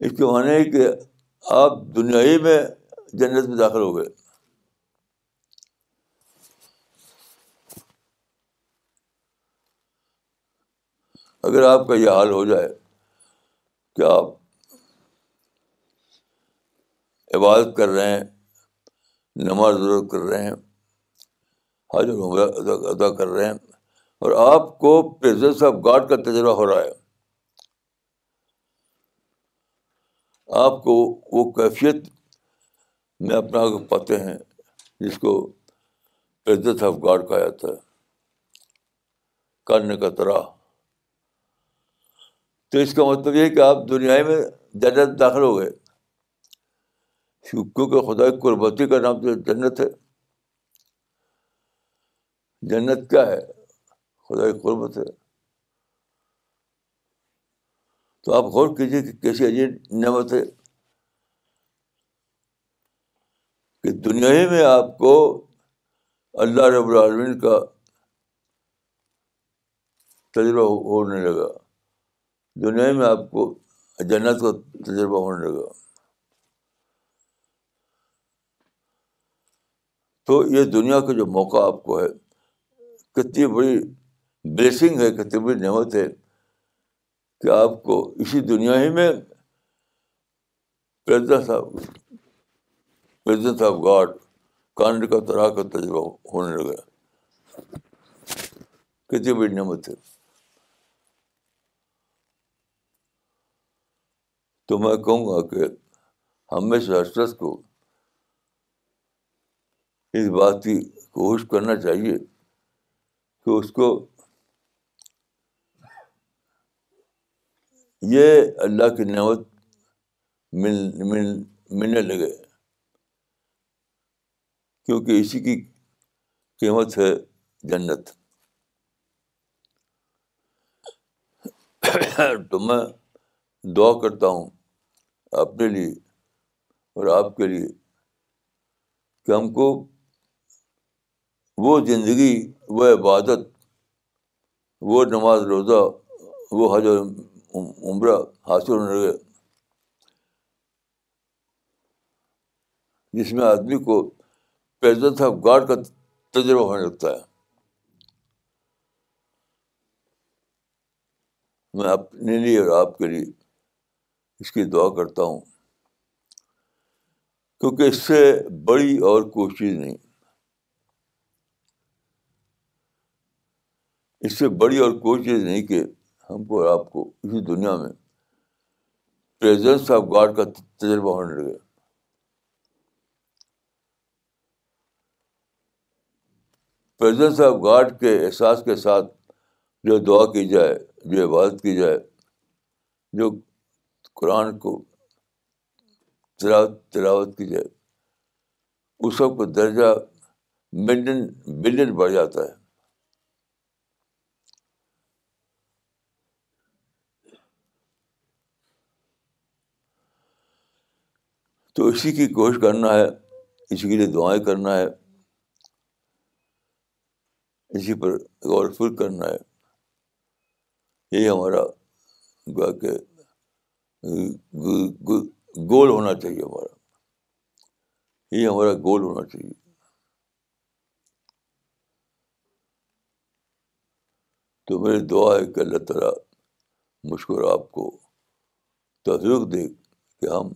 اس کے معنی ہے کہ آپ دنیا میں جنت میں داخل ہو گئے اگر آپ کا یہ حال ہو جائے کہ آپ عبادت کر رہے ہیں نماز ادا کر رہے ہیں حاضر ادا کر رہے ہیں اور آپ کو پریزنس آف گاڈ کا تجربہ ہو رہا ہے آپ کو وہ کیفیت میں اپنا پاتے ہیں جس کو پریزنس آف گاڈ کہا جاتا ہے کرنے کا طرح تو اس کا مطلب یہ کہ آپ دنیا میں جنت داخل ہو گئے کیونکہ خدا قربتی کا نام تو جنت ہے جنت کیا ہے کی قربت ہے تو آپ غور کیجیے کہ کیسی عجیب نعمت ہے کہ دنیا ہی میں آپ کو اللہ رب العالمین کا تجربہ ہونے لگا دنیا میں آپ کو جنت کا تجربہ ہونے لگا تو یہ دنیا کا جو موقع آپ کو ہے کتنی بڑی بلیسنگ ہے کتنی بڑی نعمت ہے کہ آپ کو اسی دنیا ہی میں پریزنس آف گاڈ کانڈ کا کا طرح تجربہ ہونے لگا کتنی بڑی نعمت ہے تو میں کہوں گا کہ ہمیشہ کو اس بات کی کوشش کرنا چاہیے کہ اس کو یہ اللہ کی نعمت مل مل ملنے لگے کیونکہ اسی کی قیمت ہے جنت [COUGHS] تو میں دعا کرتا ہوں اپنے لیے اور آپ کے لیے کہ ہم کو وہ زندگی وہ عبادت وہ نماز روزہ وہ حضر عمرہ حاصل ہونے لگے جس میں آدمی کو پیزنس آف گاڈ کا تجربہ ہونے لگتا ہے میں اپنے لیے اور آپ کے لیے اس کی دعا کرتا ہوں کیونکہ اس سے بڑی اور کوئی چیز نہیں اس سے بڑی اور کوئی چیز نہیں کہ ہم کو اور آپ کو اسی دنیا میں پریزنس آف گاڈ کا تجربہ ہونے لگے پریزنس آف گاڈ کے احساس کے ساتھ جو دعا کی جائے جو عبادت کی جائے جو قرآن کو تلاوت تلاوت کی جائے اس وقت درجہ ملین بلین بڑھ جاتا ہے تو اسی کی کوشش کرنا ہے اسی کے لیے دعائیں کرنا ہے اسی پر غور فل کرنا ہے یہی ہمارا گا کہ گول ہونا چاہیے ہمارا یہ ہمارا گول ہونا چاہیے تو میری دعا ہے کہ اللہ تعالیٰ مشکور آپ کو تذرق دے کہ ہم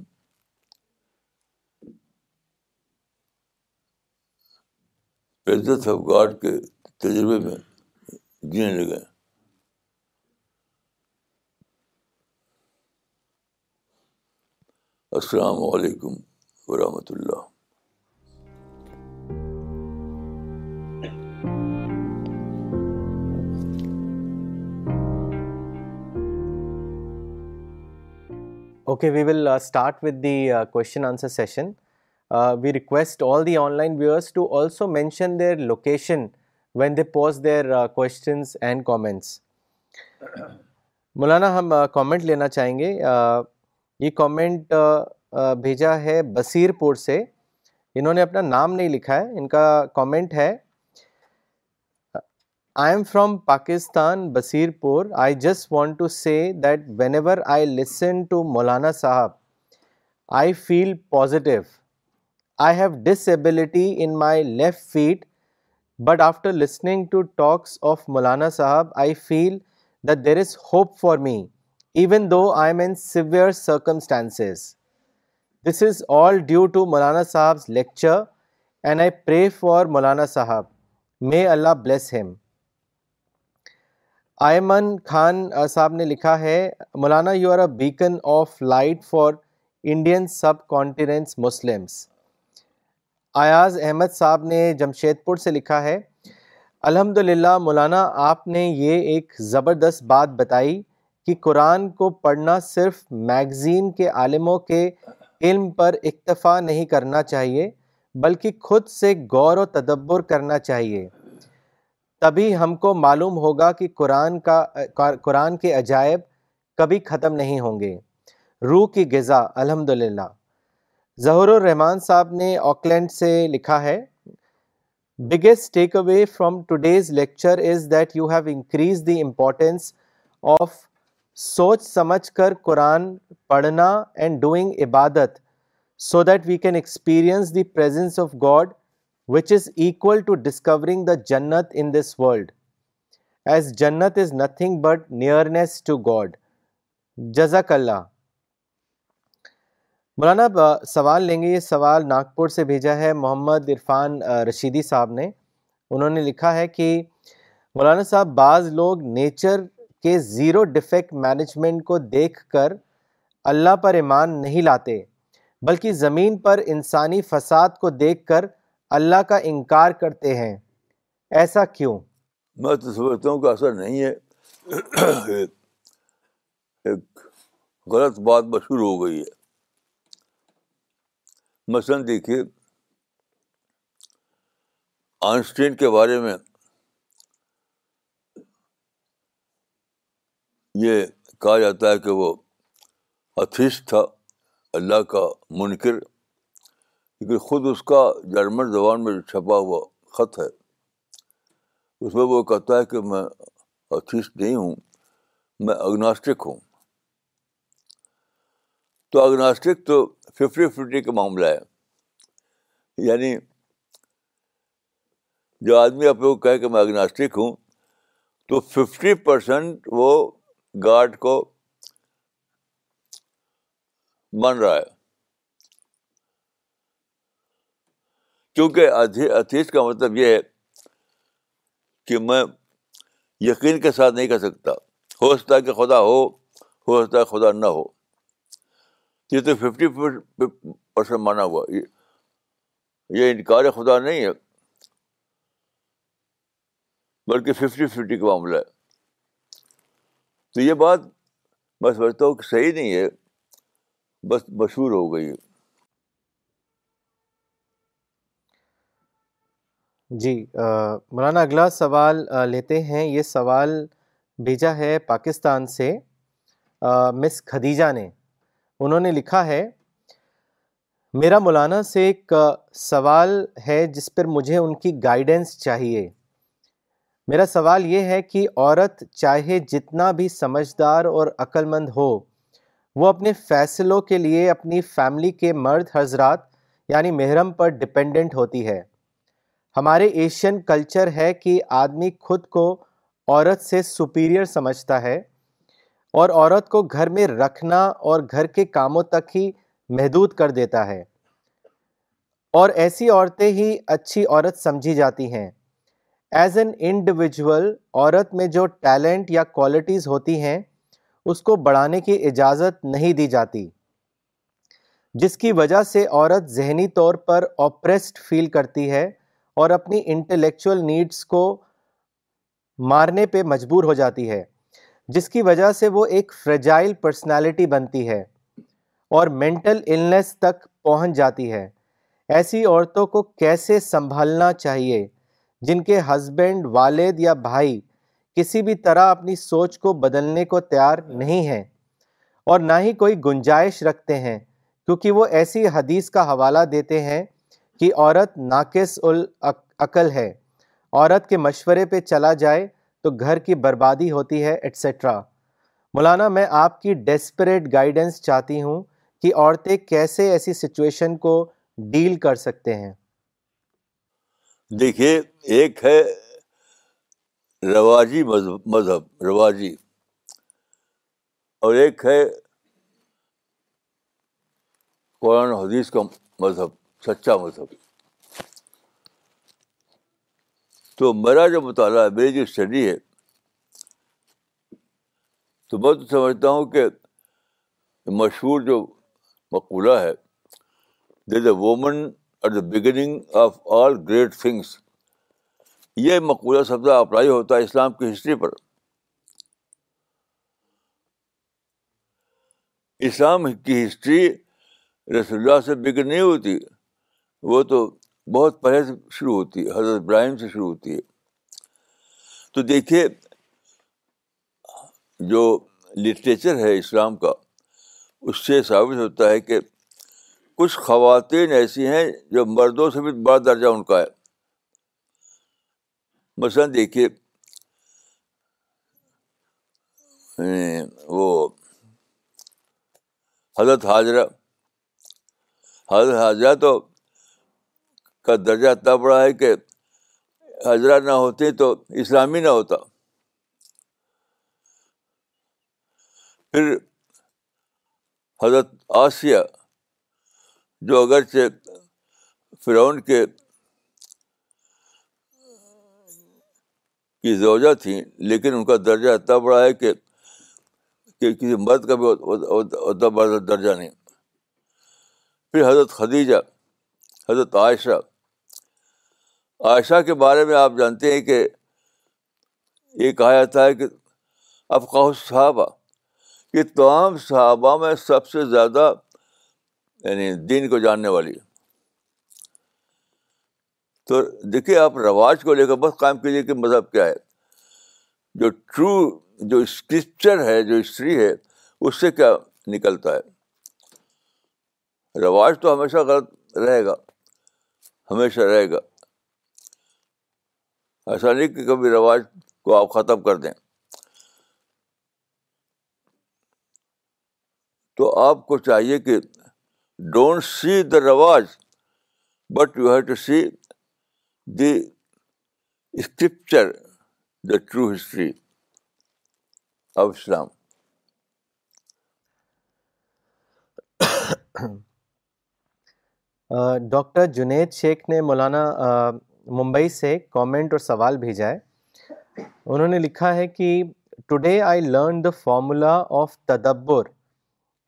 عزت آف گارڈ کے تجربے میں جینے لگے السلام علیکم ورحمۃ اللہ okay we will start with the question answer session we request all the online viewers to also mention their location when they post their and comments Maulana ہم کامنٹ لینا چاہیں گے یہ کامنٹ بھیجا ہے بصیر پور سے انہوں نے اپنا نام نہیں لکھا ہے ان کا کامنٹ ہے I M from Pakistan Basirpur I just want to say that whenever I listen to Maulana Sahab I feel positive I have disability in my left feet but after listening to talks of Maulana Sahab I feel that there is hope for me even though I mean severe circumstances this is all due to Maulana Sahab lecture and I pray for مولانا صاحب مے اللہ bless ہم آئمن خان صاحب نے لکھا ہے Maulana you are a beacon of light for Indian subcontinents Muslims Ayaz Ahmad Sahab نے جمشید پور سے لکھا ہے الحمد للہ مولانا آپ نے یہ ایک زبردست بات بتائی کہ قرآن کو پڑھنا صرف میگزین کے عالموں کے علم پر اکتفا نہیں کرنا چاہیے بلکہ خود سے غور و تدبر کرنا چاہیے تبھی ہم کو معلوم ہوگا کہ قرآن کا قرآن کے عجائب کبھی ختم نہیں ہوں گے روح کی غذا الحمد للہ ظہور الرحمان صاحب نے آکلینڈ سے لکھا ہے biggest takeaway from today's lecture is that you have increase the importance of سوچ سمجھ کر قرآن پڑھنا اینڈ ڈوئنگ عبادت so that we can experience the presence of God which is equal to discovering the Jannat in this world as Jannat is nothing but nearness to God جزاک اللہ مولانا سوال لیں گے یہ سوال ناگپور سے بھیجا ہے محمد عرفان رشیدی صاحب نے انہوں نے لکھا ہے کہ مولانا صاحب بعض لوگ نیچر زیرو ڈیفیکٹ مینجمنٹ کو دیکھ کر اللہ پر ایمان نہیں لاتے بلکہ زمین پر انسانی فساد کو دیکھ کر اللہ کا انکار کرتے ہیں ایسا کیوں میں تو سمجھتا ہوں کہ نہیں ہے ایک غلط بات مشہور ہو گئی ہے مثلاً دیکھیے کے بارے میں یہ کہا جاتا ہے کہ وہ اتھیس تھا اللہ کا منکر لیکن خود اس کا جرمن زبان میں جو چھپا ہوا خط ہے اس میں وہ کہتا ہے کہ میں اتھیس نہیں ہوں میں اگناسٹک ہوں تو اگناسٹک تو ففٹی ففٹی کا معاملہ ہے یعنی جو آدمی کو کہے کہ میں اگناسٹک ہوں تو ففٹی پرسینٹ وہ گارڈ کو من رہا ہے کیونکہ عتیش کا مطلب یہ ہے کہ میں یقین کے ساتھ نہیں کر سکتا ہو سکتا ہے کہ خدا ہو ہو سکتا ہے خدا نہ ہو یہ تو ففٹی پرسینٹ مانا ہوا یہ انکار خدا نہیں ہے بلکہ ففٹی ففٹی کا معاملہ ہے تو یہ بات میں سمجھتا ہوں کہ صحیح نہیں ہے بس مشہور ہو گئی جی مولانا اگلا سوال لیتے ہیں یہ سوال بھیجا ہے پاکستان سے مس خدیجہ نے انہوں نے لکھا ہے میرا مولانا سے ایک سوال ہے جس پر مجھے ان کی گائیڈنس چاہیے میرا سوال یہ ہے کہ عورت چاہے جتنا بھی سمجھدار اور مند ہو وہ اپنے فیصلوں کے لیے اپنی فیملی کے مرد حضرات یعنی محرم پر ڈپینڈنٹ ہوتی ہے ہمارے ایشین کلچر ہے کہ آدمی خود کو عورت سے سپیریئر سمجھتا ہے اور عورت کو گھر میں رکھنا اور گھر کے کاموں تک ہی محدود کر دیتا ہے اور ایسی عورتیں ہی اچھی عورت سمجھی جاتی ہیں ایز این انڈیویجول عورت میں جو ٹیلنٹ یا کوالٹیز ہوتی ہیں اس کو بڑھانے کی اجازت نہیں دی جاتی جس کی وجہ سے عورت ذہنی طور پر اپریسڈ فیل کرتی ہے اور اپنی انٹلیکچوئل نیڈس کو مارنے پہ مجبور ہو جاتی ہے جس کی وجہ سے وہ ایک فریجائل پرسنالٹی بنتی ہے اور مینٹل النس تک پہنچ جاتی ہے ایسی عورتوں کو کیسے سنبھالنا چاہیے جن کے ہسبینڈ والد یا بھائی کسی بھی طرح اپنی سوچ کو بدلنے کو تیار نہیں ہیں اور نہ ہی کوئی گنجائش رکھتے ہیں کیونکہ وہ ایسی حدیث کا حوالہ دیتے ہیں کہ عورت ناقص العقل ہے عورت کے مشورے پہ چلا جائے تو گھر کی بربادی ہوتی ہے ایٹسٹرا مولانا میں آپ کی ڈیسپریٹ گائیڈنس چاہتی ہوں کہ عورتیں کیسے ایسی سچویشن کو ڈیل کر سکتے ہیں دیکھیے ایک ہے رواجی مذہب مذہب رواجی اور ایک ہے قرآن حدیث کا مذہب سچا مذہب تو میرا جو مطالعہ ہے میری جو اسٹڈی ہے تو میں تو سمجھتا ہوں کہ مشہور جو مقولہ ہے they the woman at the beginning of all great things یہ مقبولہ سبزہ اپلائی ہوتا ہے اسلام کی ہسٹری پر اسلام کی ہسٹری رسول اللہ سے بگن نہیں ہوتی وہ تو بہت پہلے سے شروع ہوتی ہے حضرت ابراہیم سے شروع ہوتی ہے تو دیکھیے جو لٹریچر ہے اسلام کا اس سے ثابت ہوتا ہے کہ کچھ خواتین ایسی ہیں جو مردوں سے بھی بڑا درجہ ان کا ہے مثلاً دیکھیے وہ حضرت حاضرہ حضرت حاضرہ تو کا درجہ اتنا بڑا ہے کہ حضرہ نہ ہوتی تو اسلامی نہ ہوتا پھر حضرت آسیہ جو اگرچہ فرعون کے کی زوجہ تھیں لیکن ان کا درجہ اتنا بڑا ہے کہ کہ کسی مرد کا بھی اتنا بڑا درجہ نہیں پھر حضرت خدیجہ حضرت عائشہ عائشہ کے بارے میں آپ جانتے ہیں کہ یہ کہا جاتا ہے کہ افقاح صحابہ یہ تمام صحابہ میں سب سے زیادہ یعنی دین کو جاننے والی تو دیکھیے آپ رواج کو لے کر بس قائم کیجیے کہ مذہب کیا ہے جو ٹرو جو اسکرپچر ہے جو ہسٹری ہے اس سے کیا نکلتا ہے رواج تو ہمیشہ غلط رہے گا ہمیشہ رہے گا ایسا نہیں کہ کبھی رواج کو آپ ختم کر دیں تو آپ کو چاہیے کہ don't see the riwaj but you have to see the scripture the true history of Islam doctor Junaid Shaikh نے مولانا ممبئی سے کامنٹ اور سوال بھیجا ہے انہوں نے لکھا ہے کہ today I learn the formula of تدبر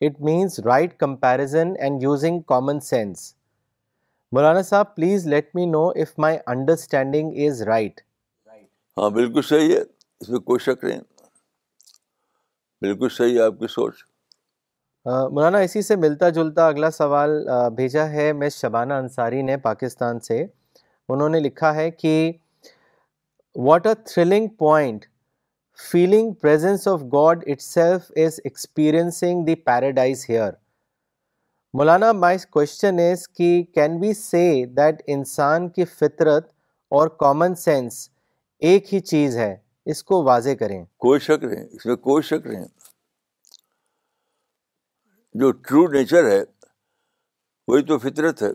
it means right comparison and using common sense Maulana Sahab please let me know if my understanding is right ہاں بالکل صحیح ہے اس میں کوئی شک نہیں بالکل صحیح ہے آپ کی سوچ مولانا اسی سے ملتا جلتا اگلا سوال بھیجا ہے میں شبانہ انصاری نے پاکستان سے انہوں نے لکھا ہے کہ what a thrilling point feeling presence of God itself is experiencing the paradise here Maulana question is کہ کین وی سے دیٹ انسان کی فطرت اور کامن سینس ایک ہی چیز ہے اس کو واضح کریں کوئی شک نہیں اس میں کوئی شک نہیں جو ٹرو نیچر ہے وہی تو فطرت ہے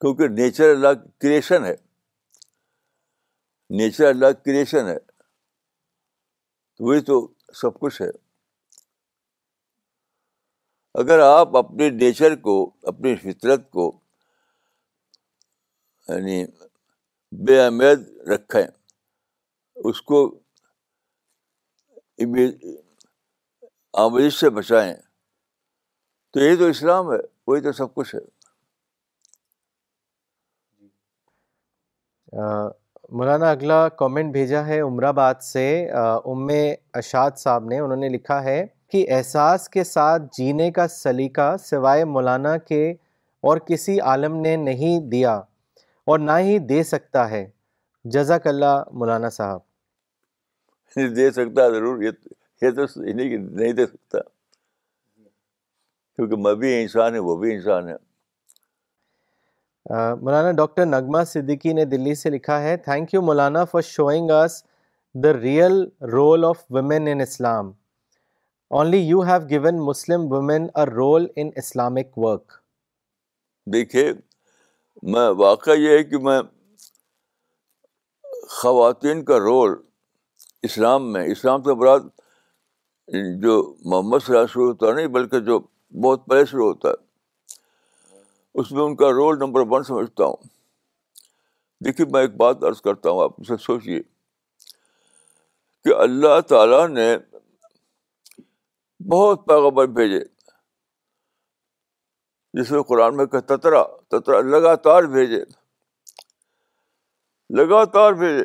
کیونکہ نیچر اللہ کریشن ہے نیچر اللہ کریشن ہے تو وہی تو سب کچھ ہے اگر آپ اپنے نیچر کو اپنی فطرت کو یعنی بے اہمیت رکھیں اس کو آمریش سے بچائیں تو یہی تو اسلام ہے وہی تو سب کچھ ہے جی۔ مولانا اگلا کامنٹ بھیجا ہے سے ام اشاد صاحب نے انہوں نے لکھا ہے کہ احساس کے ساتھ جینے کا سلیقہ سوائے مولانا کے اور کسی عالم نے نہیں دیا اور نہ ہی دے سکتا ہے جزاک اللہ مولانا صاحب [LAUGHS] دے سکتا ضرور یہ تو نہیں دے سکتا کیونکہ میں بھی انسان ہے وہ بھی انسان ہے مولانا ڈاکٹر نغمہ صدیقی نے دلی سے لکھا ہے thank you Maulana for showing us the real role of women in Islam only you have given Muslim women a role in Islamic work دیکھیے میں واقع یہ ہے کہ میں خواتین کا رول اسلام میں اسلام سے براد جو محمد سے نہیں بلکہ جو بہت پہلے شروع ہوتا ہے اس میں ان کا رول نمبر ون سمجھتا ہوں دیکھیے میں ایک بات عرض کرتا ہوں آپ اسے سوچیے کہ اللہ تعالیٰ نے بہت پیغمبر بھیجے جس میں قرآن میں کہ تترا تترا لگاتار بھیجے لگاتار بھیجے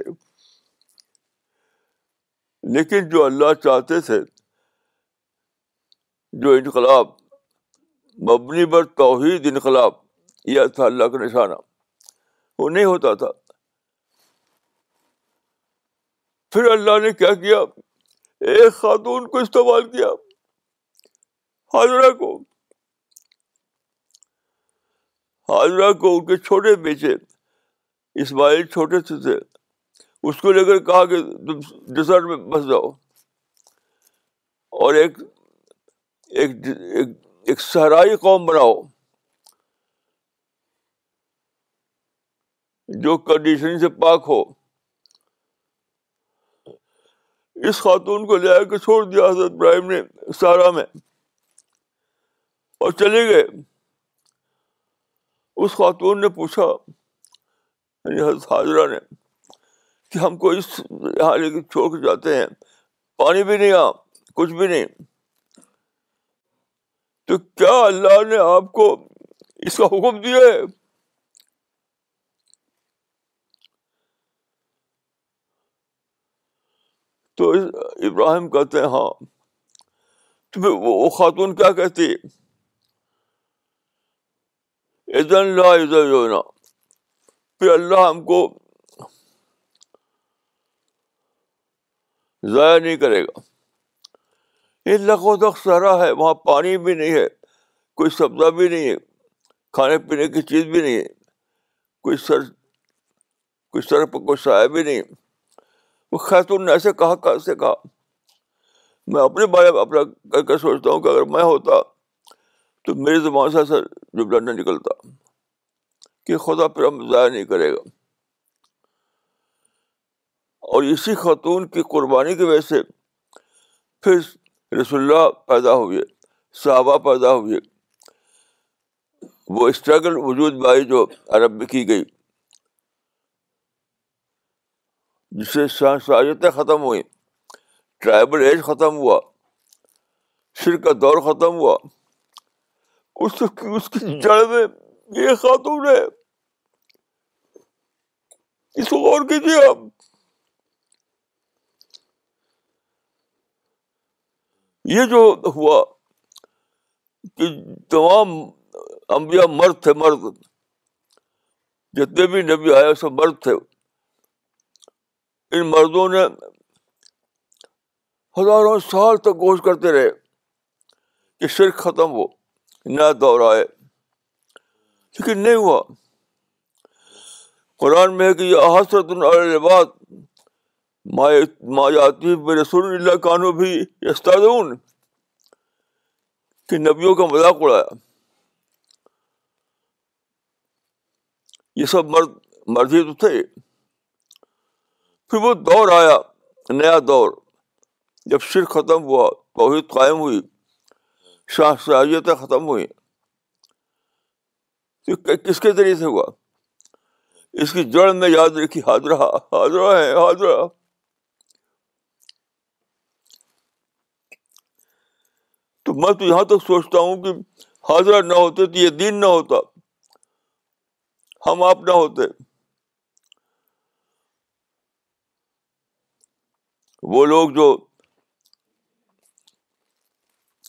لیکن جو اللہ چاہتے تھے جو انقلاب مبنی پر توحید انقلاب یہ تھا اللہ کا نشانہ وہ نہیں ہوتا تھا پھر اللہ نے کیا کیا ایک خاتون کو استعمال کیا حاضرہ کو حاضرہ کو ان کے چھوٹے بیچے اسماعیل چھوٹے سے تھے اس کو لے کر کہا کہ تم ڈیزرٹ میں بس جاؤ اور ایک ایک ایک صحرائی قوم بناؤ جو کنڈیشن سے پاک ہو اس خاتون کو لے کے چھوڑ دیا حضرت ابراہیم نے سہارا میں اور چلے گئے اس خاتون نے پوچھا یعنی حضرت حاضرہ نے کہ ہم کو اس یہاں لے کے چھوڑ کے جاتے ہیں پانی بھی نہیں آ ہاں، کچھ بھی نہیں تو کیا اللہ نے آپ کو اس کا حکم دیا ہے تو ابراہیم کہتے ہیں ہاں تو پھر وہ خاتون کیا کہتی ادن لا ادھر جونا پھر اللہ ہم کو ضائع نہیں کرے گا لکھوں تک سہرا ہے وہاں پانی بھی نہیں ہے کوئی سبزہ بھی نہیں ہے کھانے پینے کی چیز بھی نہیں ہے کوئی سر کوئی سر پر کوئی سایہ بھی نہیں ہے وہ خیتون نے ایسے کہا کیسے کہا میں اپنے بارے میں اپنا کر کے سوچتا ہوں کہ اگر میں ہوتا تو میری زبان سے نہ نکلتا کہ خدا پھر ہم ضائع نہیں کرے گا اور اسی خاتون کی قربانی کی وجہ سے پھر رسول اللہ پیدا ہوئے صحابہ پیدا ہوئے وہ اسٹرگل وجود بائی جو عرب میں کی گئی جس سے شاہیتیں ختم ہوئیں ٹرائبل ایج ختم ہوا شرک کا دور ختم ہوا اس کی اس کی جڑ میں یہ خاتون ہے اس کو غور کیجیے آپ یہ جو ہوا کہ تمام امبیا مرد تھے مرد جتنے بھی نبی آئے سب مرد تھے ان مردوں نے ہزاروں سال تک گوشت کرتے رہے کہ شرک ختم ہو نیا دور آئے لیکن نہیں ہوا قرآن میں ہے کہ یہ حسرت الباد مایاتی رسول اللہ کانو بھی کہ نبیوں کا مذاق اڑایا یہ سب مرد مرضی تو تھے پھر وہ دور آیا نیا دور جب شر ختم ہوا توحید قائم ہوئی شاہ شاہیتیں ختم ہوئی تو کس کے ذریعے سے ہوا اس کی جڑ میں یاد رکھی حاضرہ حاضرہ ہے حاضرہ تو میں تو یہاں تک سوچتا ہوں کہ حاضرہ نہ ہوتے تو یہ دین نہ ہوتا ہم آپ نہ ہوتے وہ لوگ جو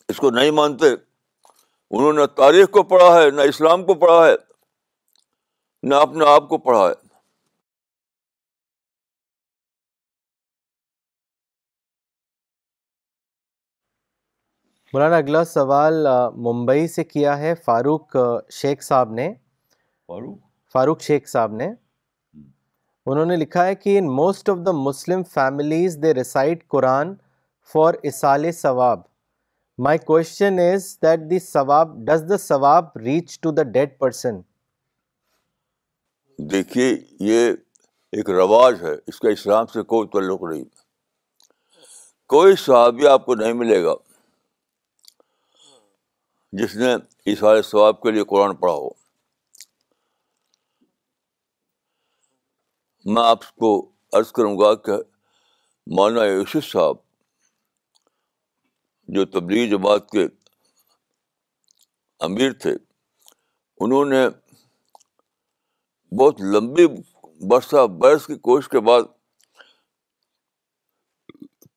اس کو نہیں مانتے انہوں نے تاریخ کو پڑھا ہے نہ اسلام کو پڑھا ہے نہ اپنے آپ کو پڑھا ہے مولانا اگلا سوال ممبئی سے کیا ہے فاروق شیخ صاحب نے فاروق فاروق شیخ صاحب نے انہوں نے لکھا ہے کہ in most of the Muslim families they recite Quran for اصال ثواب my question is that the sawab does the ثواب reach to the dead person دیکھیے یہ ایک رواج ہے اس کا اسلام سے کوئی تعلق نہیں کوئی صحابی آپ کو نہیں ملے گا جس نے اشار ثواب کے لیے قرآن پڑھا ہو میں آپ کو عرض کروں گا کہ مولانا یوسف صاحب جو تبلیغ جماعت کے امیر تھے انہوں نے بہت لمبی برسہ برس کی کوشش کے بعد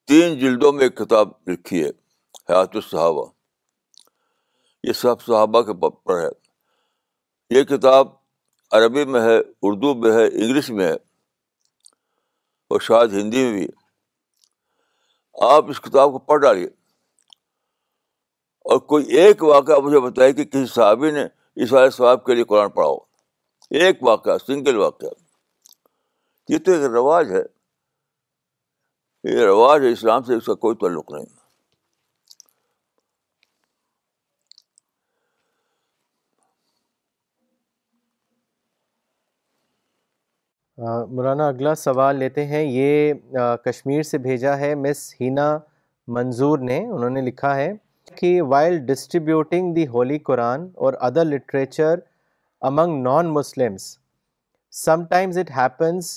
تین جلدوں میں ایک کتاب لکھی ہے حیات الصحابہ یہ سب صحابہ کے پر ہے یہ کتاب عربی میں ہے اردو میں ہے انگلش میں ہے اور شاید ہندی میں بھی ہے آپ اس کتاب کو پڑھ ڈالیے اور کوئی ایک واقعہ مجھے بتائے کہ کسی صحابی نے اس والے صحاب کے لیے قرآن پڑھاؤ ایک واقعہ سنگل واقعہ یہ تو ایک رواج ہے یہ رواج ہے اسلام سے اس کا کوئی تعلق نہیں مولانا اگلا سوال لیتے ہیں یہ کشمیر سے بھیجا ہے مس ہینا منظور نے انہوں نے لکھا ہے کہ while distributing the holy Quran اور other literature among non Muslims times it happens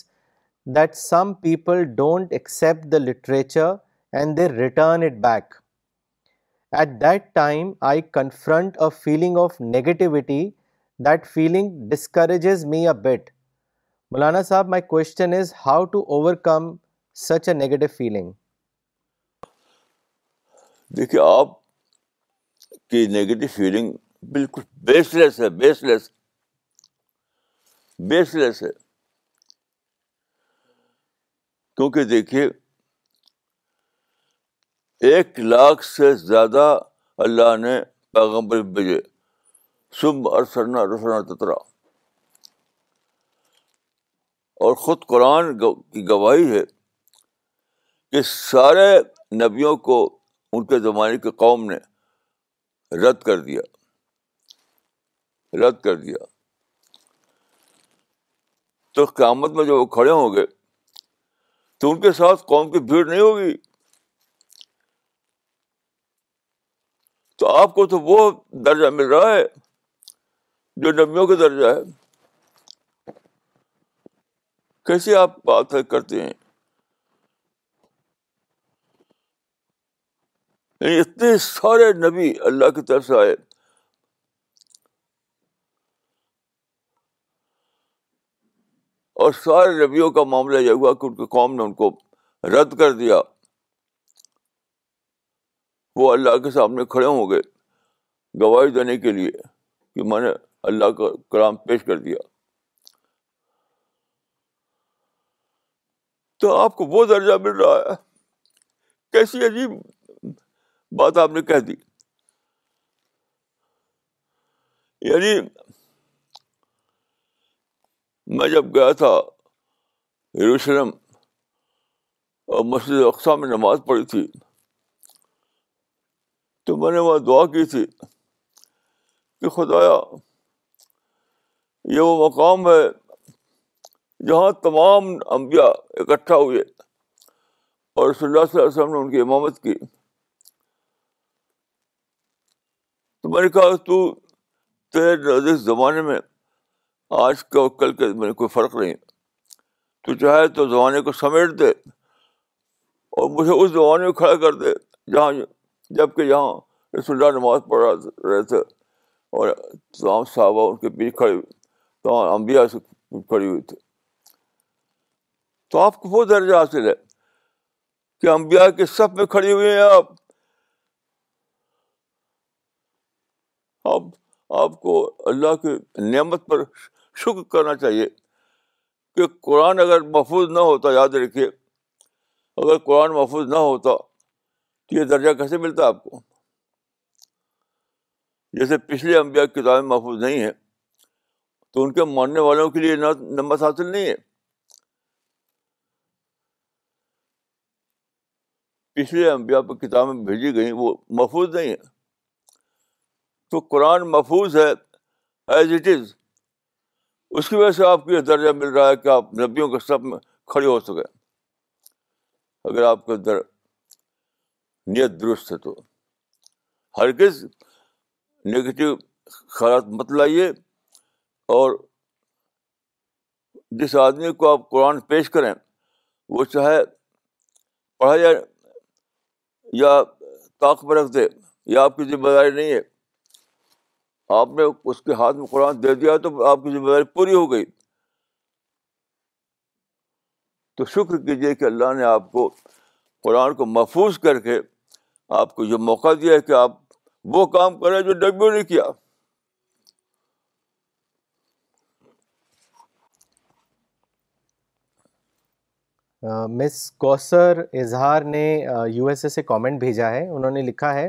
that some people don't accept the literature and they return it back at that time I confront a feeling of negativity that feeling discourages me a bit Maulana Sahab my question is how to overcome such a negative feeling دیکھیے آپ کی negative feeling بالکل بیس لیس ہے بیس لیس بیس لیس ہے کیونکہ دیکھیے ایک لاکھ سے زیادہ اللہ نے پیغمبر بھیجے سرنا رسنا تترا اور خود قرآن کی گواہی ہے کہ سارے نبیوں کو ان کے زمانے کے قوم نے رد کر دیا رد کر دیا تو قیامت میں جب وہ کھڑے ہوں گے تو ان کے ساتھ قوم کی بھیڑ نہیں ہوگی تو آپ کو تو وہ درجہ مل رہا ہے جو نبیوں کا درجہ ہے کیسے آپ بات کرتے ہیں یعنی اتنے سارے نبی اللہ کی طرف سے آئے اور سارے نبیوں کا معاملہ یہ ہوا کہ ان کے قوم نے ان کو رد کر دیا وہ اللہ کے سامنے کھڑے ہو گئے گواہی دینے کے لیے کہ میں نے اللہ کا کلام پیش کر دیا تو آپ کو وہ درجہ مل رہا ہے کیسی عجیب بات آپ نے کہہ دی یعنی میں جب گیا تھا یروشلم اور مسجد اقسام میں نماز پڑھی تھی تو میں نے وہاں دعا کی تھی کہ خدایا یہ وہ مقام ہے جہاں تمام انبیاء اکٹھا ہوئے اور رسول اللہ صلی وسلم نے ان کی امامت کی تو میں نے کہا تو نزدیک زمانے میں آج کا کل کے میں کوئی فرق نہیں تو چاہے تو زمانے کو سمیٹ دے اور مجھے اس زمانے میں کھڑا کر دے جہاں جب کہ یہاں رسول اللہ نماز پڑھ رہے تھے اور تمام صحابہ ان کے پیچھے کھڑے ہوئے تمام امبیا سے کھڑی ہوئی تھی تو آپ کو وہ درجہ حاصل ہے کہ امبیا کے سب میں کھڑے ہوئے ہیں آپ اب آپ کو اللہ کی نعمت پر شکر کرنا چاہیے کہ قرآن اگر محفوظ نہ ہوتا یاد رکھیے اگر قرآن محفوظ نہ ہوتا تو یہ درجہ کیسے ملتا آپ کو جیسے پچھلے امبیا کی کتابیں محفوظ نہیں ہیں تو ان کے ماننے والوں کے لیے نمبر حاصل نہیں ہے پچھلے انبیاء پر کتابیں بھیجی گئیں وہ محفوظ نہیں ہیں تو قرآن محفوظ ہے ایز اٹ از اس کی وجہ سے آپ کو یہ درجہ مل رہا ہے کہ آپ نبیوں کے سب میں کھڑے ہو سکے اگر آپ کے در نیت درست ہے تو ہر کس نگیٹو خیالات مت لائیے اور جس آدمی کو آپ قرآن پیش کریں وہ چاہے پڑھا جائے یا طاق پر رکھ دے یا آپ کی ذمہ داری نہیں ہے آپ نے اس کے ہاتھ میں قرآن دے دیا تو آپ کی ذمہ داری پوری ہو گئی تو شکر کیجیے کہ اللہ نے آپ کو قرآن کو محفوظ کر کے آپ کو یہ موقع دیا ہے کہ آپ وہ کام کریں جو ڈبیو نے کیا مس کوسر اظہار نے یو ایس اے سے کامنٹ بھیجا ہے انہوں نے لکھا ہے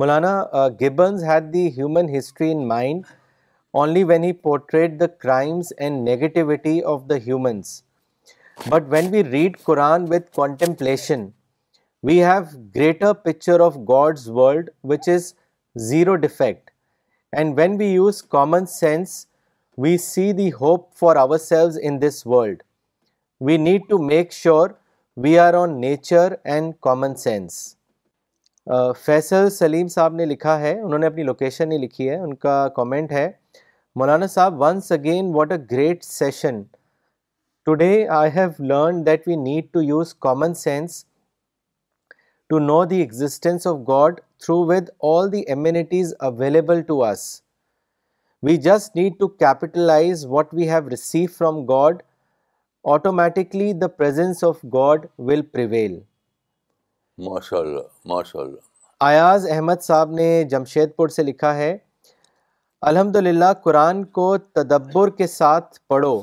Maulana Gibbons had the human history in mind only when he portrait the crimes and negativity of the humans but when we read Quran with contemplation we have greater picture of God's world which is zero defect and when we use common sense we see the hope for ourselves in this world we need to make sure we are on nature and common sense Faisal Saleem Sahab نے لکھا ہے انہوں نے اپنی location نہیں لکھی ہے ان کا کومنٹ ہے Maulana Sahab once again what a great session today I have learn that we need to use common sense to know the existence of God through with all the amenities available to us we just need to capitalise what we have receive from God automatically the presence of God will prevail ماشاء ماشاء اللہ اللہ ایاز احمد صاحب نے جمشید پور سے لکھا ہے الحمد للہ قرآن کو تدبر کے ساتھ پڑھو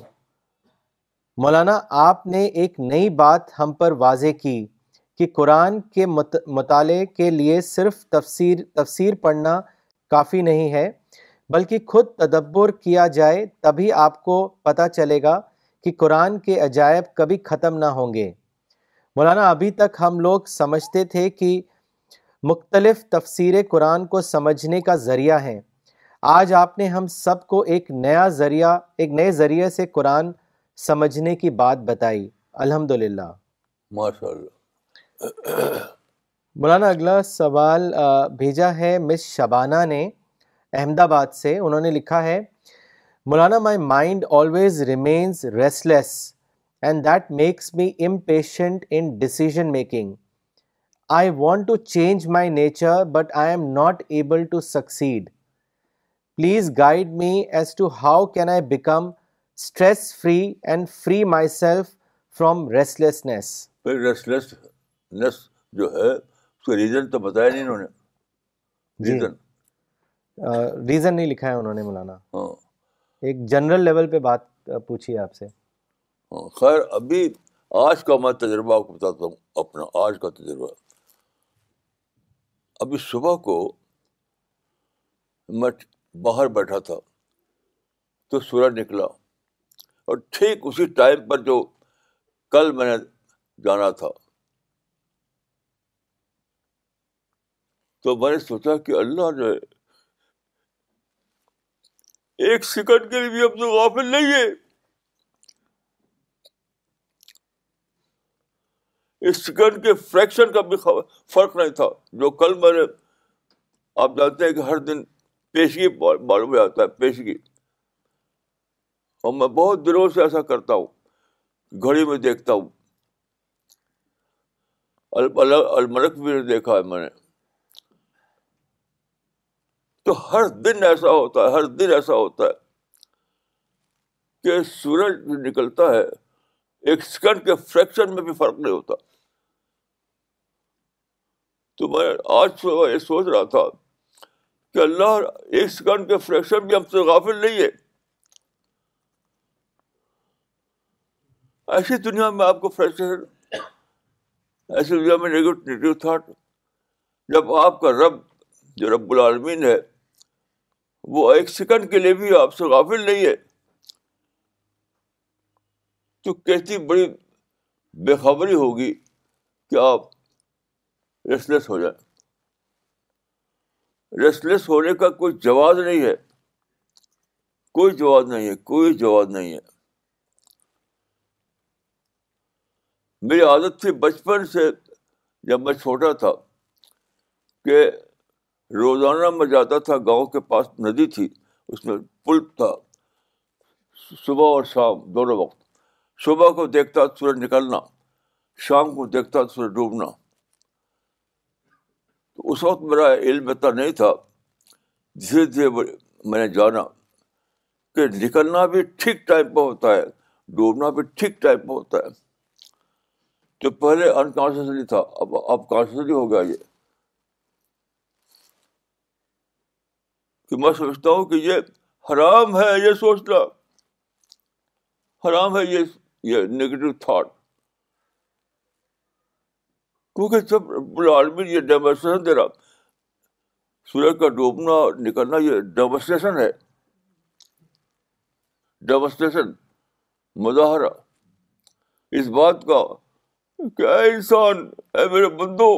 مولانا آپ نے ایک نئی بات ہم پر واضح کی کہ قرآن کے مطالعے کے لیے صرف تفسیر تفسیر پڑھنا کافی نہیں ہے بلکہ خود تدبر کیا جائے تبھی آپ کو پتہ چلے گا کہ قرآن کے عجائب کبھی ختم نہ ہوں گے مولانا ابھی تک ہم لوگ سمجھتے تھے کہ مختلف تفسیر قرآن کو سمجھنے کا ذریعہ ہیں آج آپ نے ہم سب کو ایک نیا ذریعہ ایک نئے ذریعے سے قرآن سمجھنے کی بات بتائی الحمد للہ ماشاء اللہ مولانا اگلا سوال بھیجا ہے مس شبانہ نے احمد آباد سے انہوں نے لکھا ہے Maulana my mind always remains restless and that makes me impatient in decision making I want to change my nature but I am not able to succeed please guide me as to how can I become stress free and free myself from restlessness restlessness جو ہے اس کا reason تو بتایا نہیں انہوں نے reason جی۔ Reason نہیں لکھا ہے انہوں نے مولانا ہاں۔ ایک جنرل لیول پہ بات پوچھی ہے آپ سے ہاں، خیر ابھی آج کا میں تجربہ آپ کو بتاتا ہوں اپنا آج کا تجربہ ابھی صبح کو میں باہر بیٹھا تھا تو سورج نکلا اور ٹھیک اسی ٹائم پر جو کل میں نے جانا تھا تو میں نے سوچا کہ اللہ نے ایک سیکنڈ کے لیے بھی ہم تو غافل نہیں ہے سیکنڈ کے فریکشن کا بھی فرق نہیں تھا جو کل میں نے آپ جانتے ہیں کہ ہر دن پیشگی معلوم ہو جاتا ہے پیشگی اور میں بہت دنوں سے ایسا کرتا ہوں گھڑی میں دیکھتا ہوں المرک بھی دیکھا ہے میں نے تو ہر دن ایسا ہوتا ہے ہر دن ایسا ہوتا ہے کہ سورج نکلتا ہے ایک سیکنڈ کے فریکشن میں بھی فرق نہیں ہوتا تو میں آج یہ سوچ رہا تھا کہ اللہ ایک سیکنڈ کے فریکشن بھی ہم سے غافل نہیں ہے ایسی دنیا میں آپ کو فریکشن ایسی دنیا میں تھاٹ جب آپ کا رب جو رب العالمین ہے وہ ایک سیکنڈ کے لیے بھی آپ سے غافل نہیں ہے تو کیسی بڑی بے خبری ہوگی کہ آپ ریسلیس ہو جائیں ریسلیس ہونے کا کوئی جواز نہیں ہے کوئی جواز نہیں ہے کوئی جواز نہیں ہے میری عادت تھی بچپن سے جب میں چھوٹا تھا کہ روزانہ میں جاتا تھا گاؤں کے پاس ندی تھی اس میں پل تھا صبح اور شام دونوں وقت صبح کو دیکھتا سورج نکلنا شام کو دیکھتا سورج ڈوبنا تو اس وقت میرا علم اتنا نہیں تھا دھیرے دھیرے میں نے جانا کہ نکلنا بھی ٹھیک ٹائم پہ ہوتا ہے ڈوبنا بھی ٹھیک ٹائم پہ ہوتا ہے تو پہلے انکانشیسلی تھا اب اب کانشیسلی ہو گیا یہ کہ میں سوچتا ہوں کہ یہ حرام ہے یہ سوچنا حرام ہے یہ یہ یہ نگیٹو تھاٹ کیونکہ ڈیمونسٹریشن دے رہا سورج کا ڈوبنا نکلنا یہ ڈیمونسٹریشن ہے ڈیمونسٹریشن مظاہرہ اس بات کا کیا انسان ہے میرے بندو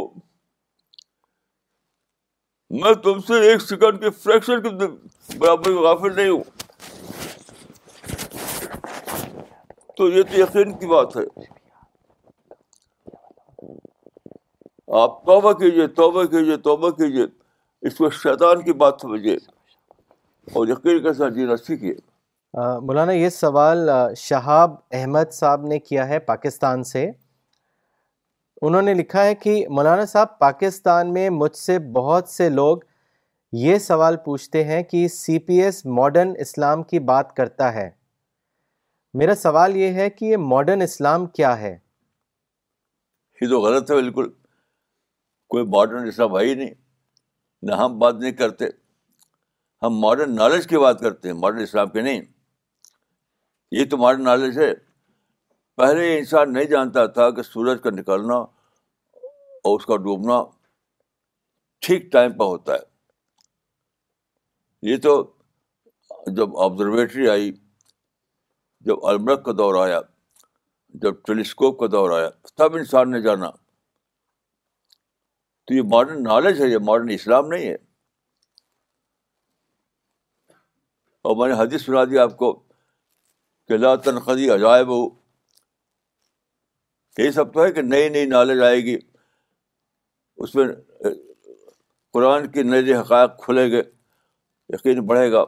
میں تم سے ایک سیکنڈ کے فریکشن کے برابر غافل نہیں ہوں تو یہ تو یقین کی بات ہے آپ توبہ کیجیے توبہ کیجیے توبہ کیجیے اس کو شیطان کی بات سمجھیے اور یقین کے ساتھ جینا سیکھیے مولانا یہ سوال شہاب احمد صاحب نے کیا ہے پاکستان سے انہوں نے لکھا ہے کہ مولانا صاحب پاکستان میں مجھ سے بہت سے لوگ یہ سوال پوچھتے ہیں کہ سی پی ایس ماڈرن اسلام کی بات کرتا ہے میرا سوال یہ ہے کہ یہ ماڈرن اسلام کیا ہے یہ تو غلط ہے بالکل کوئی ماڈرن اسلام ہے ہی نہیں نہ ہم بات نہیں کرتے ہم ماڈرن نالج کی بات کرتے ہیں ماڈرن اسلام کی نہیں یہ تو ماڈرن نالج ہے پہلے یہ انسان نہیں جانتا تھا کہ سورج کا نکلنا اور اس کا ڈوبنا ٹھیک ٹائم پہ ہوتا ہے یہ تو جب آبزرویٹری آئی جب المرک کا دور آیا جب ٹیلیسکوپ کا دور آیا تب انسان نے جانا تو یہ ماڈرن نالج ہے یہ ماڈرن اسلام نہیں ہے اور میں نے حدیث سنا دی آپ کو کہ لا تنخی عجائب ہو یہی سب تو ہے کہ نئی نئی نالج آئے گی اس میں قرآن کے نئے نئے حقائق کھلے گے یقین بڑھے گا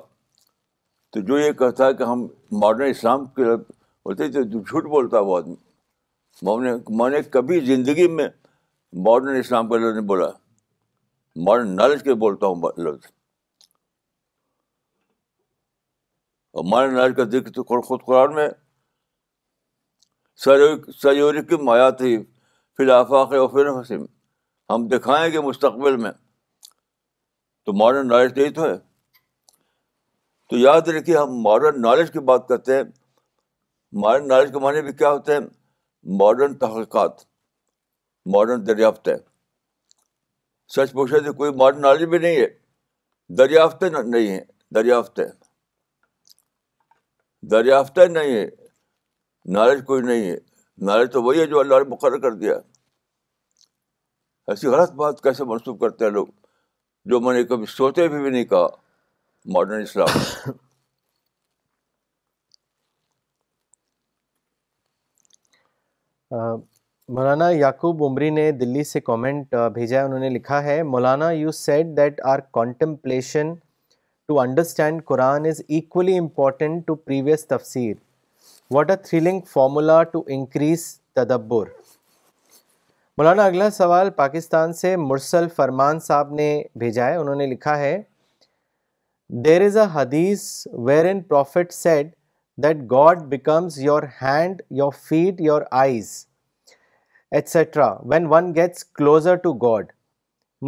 تو جو یہ کہتا ہے کہ ہم ماڈرن اسلام کے بولتے تھے جو جھوٹ بولتا ہے وہ آدمی میں نے کبھی زندگی میں ماڈرن اسلام کے لفظ نہیں بولا ماڈرن نالج کے بولتا ہوں لفظ اور ماڈرن نالج کا ذکر تو خود قرآن میں سیرور کی آیات ہی فلافاق و فر حسم ہم دکھائیں گے مستقبل میں تو ماڈرن نالج یہی تو ہے تو یاد رکھیے ہم ماڈرن نالج کی بات کرتے ہیں ماڈرن نالج کے معنی بھی کیا ہوتے ہیں ماڈرن تحقیقات ماڈرن دریافتیں سچ پوچھے تو کوئی ماڈرن نالج بھی نہیں ہے دریافتیں نہیں ہیں دریافتیں دریافتیں نہیں ہیں نالج کوئی نہیں ہے نالج تو وہی ہے جو اللہ نے مقرر کر دیا ایسی غلط بات کیسے منسوخ کرتے ہیں لوگ جو میں نے کبھی سوچے بھی نہیں کہا ماڈرن اسلام مولانا یعقوب عمری نے دلی سے کامنٹ بھیجا ہے انہوں نے لکھا ہے Maulana you said that our contemplation to understand Quran is equally important to previous تفسیر what a thrilling formula to increase تدبر مولانا اگلا سوال پاکستان سے مرسل فرمان صاحب نے بھیجا ہے انہوں نے لکھا ہے دیر از اے حدیث wherein prophet said that God becomes your hand your feet your eyes etcetera when one gets closer to God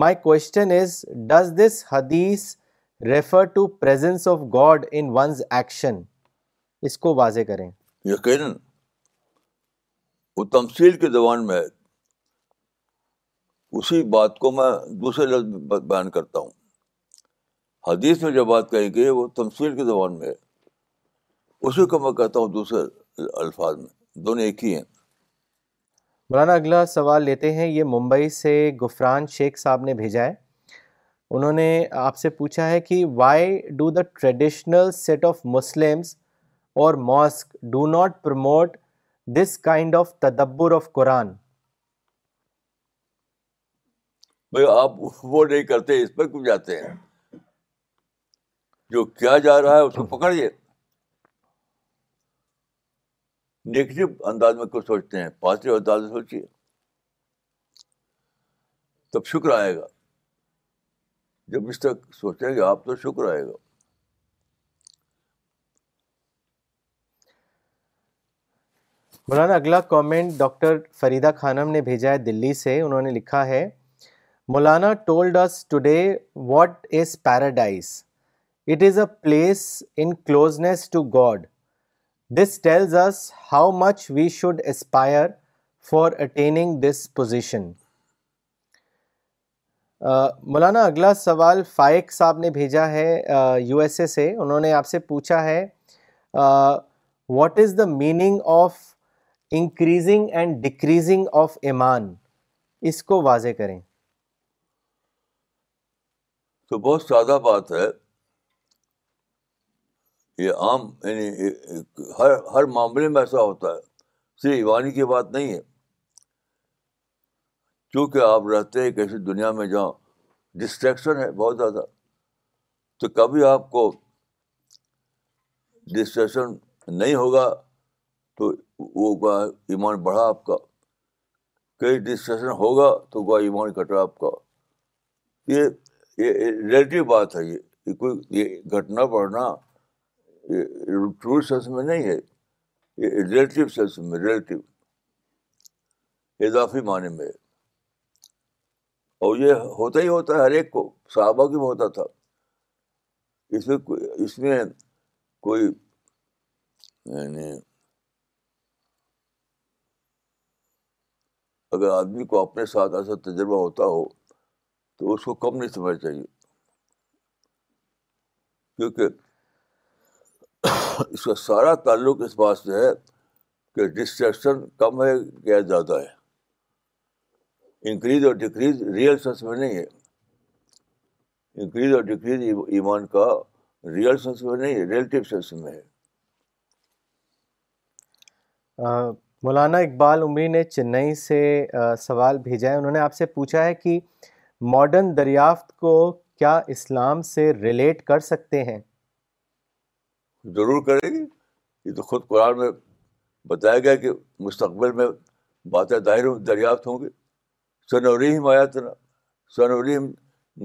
my question is does this حدیث refer to presence of God in one's action اس کو واضح کریں یقیناً وہ زبان میں ہے اسی بات کو میں دوسرے لفظ بیان کرتا ہوں حدیث میں جو بات کہی گئی وہ تمثیل کی دوسرے الفاظ میں دونوں ایک ہی ہیں مولانا اگلا سوال لیتے ہیں یہ ممبئی سے گفران شیخ صاحب نے بھیجا ہے انہوں نے آپ سے پوچھا ہے کہ why do the traditional set of Muslims or mosque do not promote this kind of تدبر آف قرآن بھائی آپ وہ نہیں کرتے اس پر جا رہا ہے اس کو پکڑیے نگیٹو انداز میں کچھ سوچتے ہیں پازیٹیو انداز میں سوچیے تب شکر آئے گا جب اس تک سوچیں گے آپ تو شکر آئے گا مولانا اگلا کامنٹ ڈاکٹر فریدہ خانم نے بھیجا ہے دلی سے انہوں نے لکھا ہے Maulana told us today what is paradise it is a place in closeness to God this tells us how much we should aspire for attaining this position Maulana اگلا سوال فائق صاحب نے بھیجا ہے یو ایس اے سے انہوں نے آپ سے پوچھا ہے what is the meaning of increasing and decreasing of ایمان اس کو واضح کریں تو بہت سادہ بات ہے یہ عام یعنی ہر ہر معاملے میں ایسا ہوتا ہے صرف ایوانی کی بات نہیں ہے کیونکہ آپ رہتے ہیں ایسی دنیا میں جہاں ڈسٹریکشن ہے بہت زیادہ تو کبھی آپ کو ڈسٹریکشن نہیں ہوگا تو وہ ایمان بڑھا آپ کا کئی ڈسکشن ہوگا تو گوا ایمان گھٹا آپ کا یہ یہ ریلیٹو بات ہے یہ کوئی یہ گھٹنا بڑھنا ٹرو سینس میں نہیں ہے یہ ریلیٹیو سینس میں ریلیٹیو اضافی معنی میں اور یہ ہوتا ہی ہوتا ہے ہر ایک کو صحابہ کی بھی ہوتا تھا اس میں اس میں کوئی یعنی اگر آدمی کو اپنے ساتھ ایسا تجربہ ہوتا ہو تو اس کو کم نہیں سمجھنا چاہیے کیونکہ اس کا سارا تعلق اس بات سے ہے کہ ڈسٹریکشن کم ہے یا زیادہ ہے انکریز اور ڈکریز ریئل سینس میں نہیں ہے انکریز اور ڈکریز ایمان کا ریئل سینس میں نہیں ہے ریلیٹیو سینس میں ہے مولانا اقبال عمری نے چنئی سے سوال بھیجا ہے انہوں نے آپ سے پوچھا ہے کہ ماڈرن دریافت کو کیا اسلام سے ریلیٹ کر سکتے ہیں ضرور کرے گی یہ تو خود قرآن میں بتایا گیا کہ مستقبل میں باتیں دائر دریافت ہوں گے سنوریم آیا سنوریم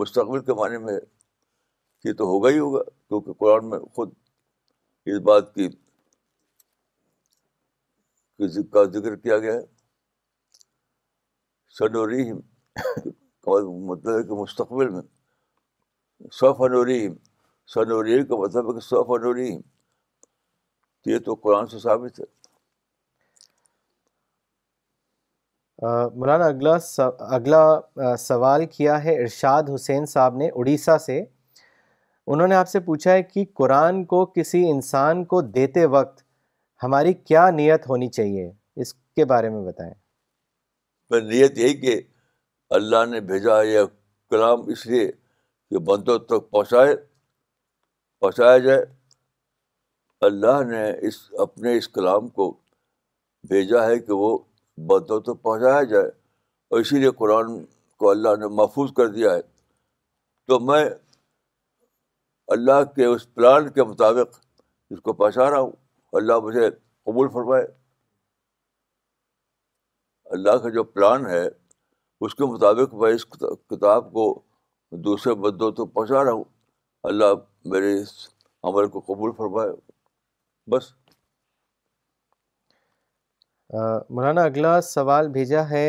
مستقبل کے معنی میں یہ تو ہوگا ہی ہوگا کیونکہ قرآن میں خود اس بات کی کا ذکر کیا گیا ہے مطلب ہے کہ مستقبل میں و ریم کا مطلب ہے کہ یہ تو قرآن سے ثابت ہے مولانا اگلا اگلا سوال کیا ہے ارشاد حسین صاحب نے اڑیسہ سے انہوں نے آپ سے پوچھا ہے کہ قرآن کو کسی انسان کو دیتے وقت ہماری کیا نیت ہونی چاہیے اس کے بارے میں بتائیں میں نیت یہی کہ اللہ نے بھیجا یہ کلام اس لیے کہ بندوں تک پہنچائے پہنچایا جائے اللہ نے اس اپنے اس کلام کو بھیجا ہے کہ وہ بندوں تک پہنچایا جائے اور اسی لیے قرآن کو اللہ نے محفوظ کر دیا ہے تو میں اللہ کے اس پلان کے مطابق اس کو پہنچا رہا ہوں اللہ مجھے قبول فرمائے اللہ کا جو پلان ہے اس کے مطابق میں اس کتاب کو دوسرے بدوں تک پہنچا رہا ہوں اللہ میرے اس عمل کو قبول فرمائے بس مولانا اگلا سوال بھیجا ہے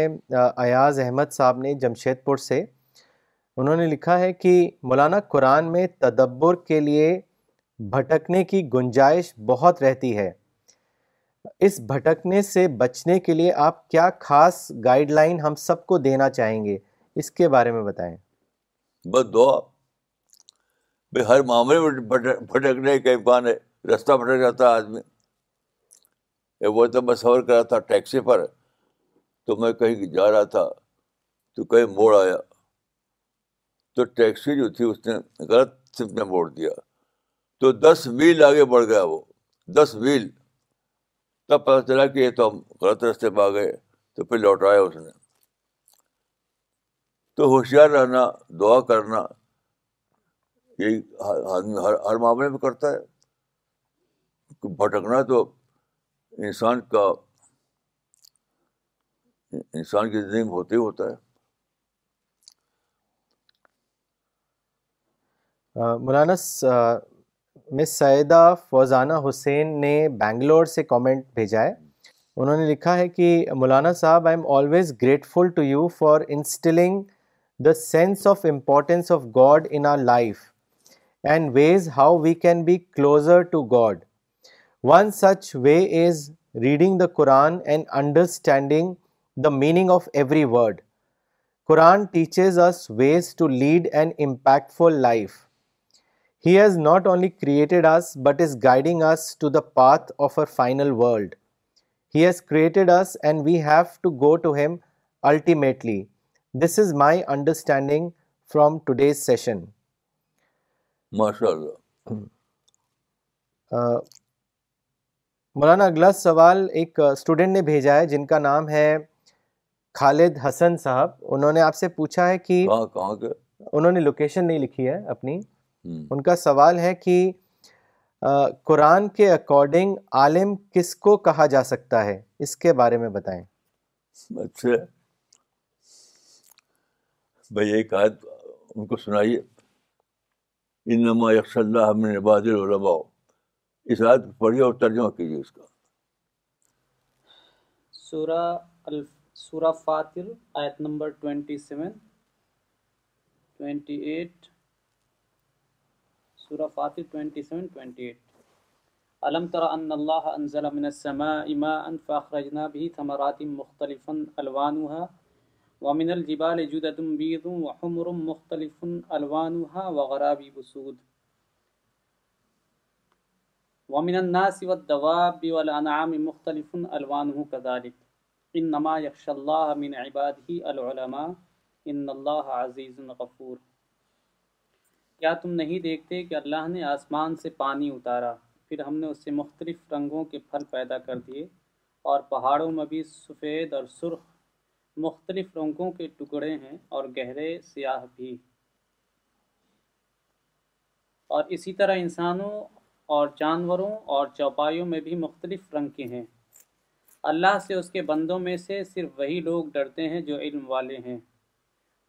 ایاز احمد صاحب نے جمشید پور سے انہوں نے لکھا ہے کہ مولانا قرآن میں تدبر کے لیے بھٹکنے کی گنجائش بہت رہتی ہے اس بھٹکنے سے بچنے کے لیے آپ کیا خاص گائیڈ لائن ہم سب کو دینا چاہیں گے اس کے بارے میں بتائیں بس دعا بھائی ہر معاملے میں بھٹکنے کا امکان ہے رستہ بھٹک جاتا ہے آدمی وہ تو میں کر کرا تھا ٹیکسی پر تو میں کہیں جا رہا تھا تو کہیں موڑ آیا تو ٹیکسی جو تھی اس نے غلط نے موڑ دیا تو دس ویل آگے بڑھ گیا وہ دس ویل تب پتا چلا کہ یہ تو ہم غلط رستے پہ آ گئے تو پھر لوٹایا اس نے تو ہوشیار رہنا دعا کرنا یہ ہر ہر معاملے میں کرتا ہے بھٹکنا تو انسان کا انسان کی زندگی میں ہوتے ہی ہوتا ہے مولانا مس سیدہ فوزانہ حسین نے بنگلور سے کامنٹ بھیجا ہے انہوں نے لکھا ہے کہ Maulana Sahab I am always grateful to you for instilling the sense of importance of God in our life and ways how we can be closer to God one such way is reading the Quran and understanding the meaning of every word Quran teaches us ways to lead and impactful life he has not only created us but is guiding us to the path of our final world he has created us and we have to go to him ultimately this is my understanding from today's session ماشاء اللہ مولانا اگلا سوال ایک student نے بھیجا ہے جن کا نام ہے خالد حسن صاحب انہوں نے آپ سے پوچھا ہے کہ انہوں نے لوکیشن نہیں لکھی ہے اپنی ان کا سوال ہے کہ قرآن کے اکارڈنگ عالم کس کو کہا جا سکتا ہے اس کے بارے میں بتائیں اچھا بھائی ایک آیت ان کو سنائیے انما یکس اللہ من عباد العلماء اس آیت کو پڑھیے اور ترجمہ کیجیے اس کا سورہ الف سورہ فاتر آیت number twenty seven twenty eight سورہ فاطر 27 28 علم تر ان اللہ انزل من السماء ماء فاخرجنا به ثمرات مختلفا الوانها ومن الجبال جدد بيض وحمر مختلف الوانها وغراب بسود ومن الناس والدواب والانعام مختلف الوانه كذلك انما يخشى الله من عباده العلماء ان الله عزيز غفور کیا تم نہیں دیکھتے کہ اللہ نے آسمان سے پانی اتارا پھر ہم نے اس سے مختلف رنگوں کے پھل پیدا کر دیے اور پہاڑوں میں بھی سفید اور سرخ مختلف رنگوں کے ٹکڑے ہیں اور گہرے سیاہ بھی اور اسی طرح انسانوں اور جانوروں اور چوپائیوں میں بھی مختلف رنگ کے ہیں اللہ سے اس کے بندوں میں سے صرف وہی لوگ ڈرتے ہیں جو علم والے ہیں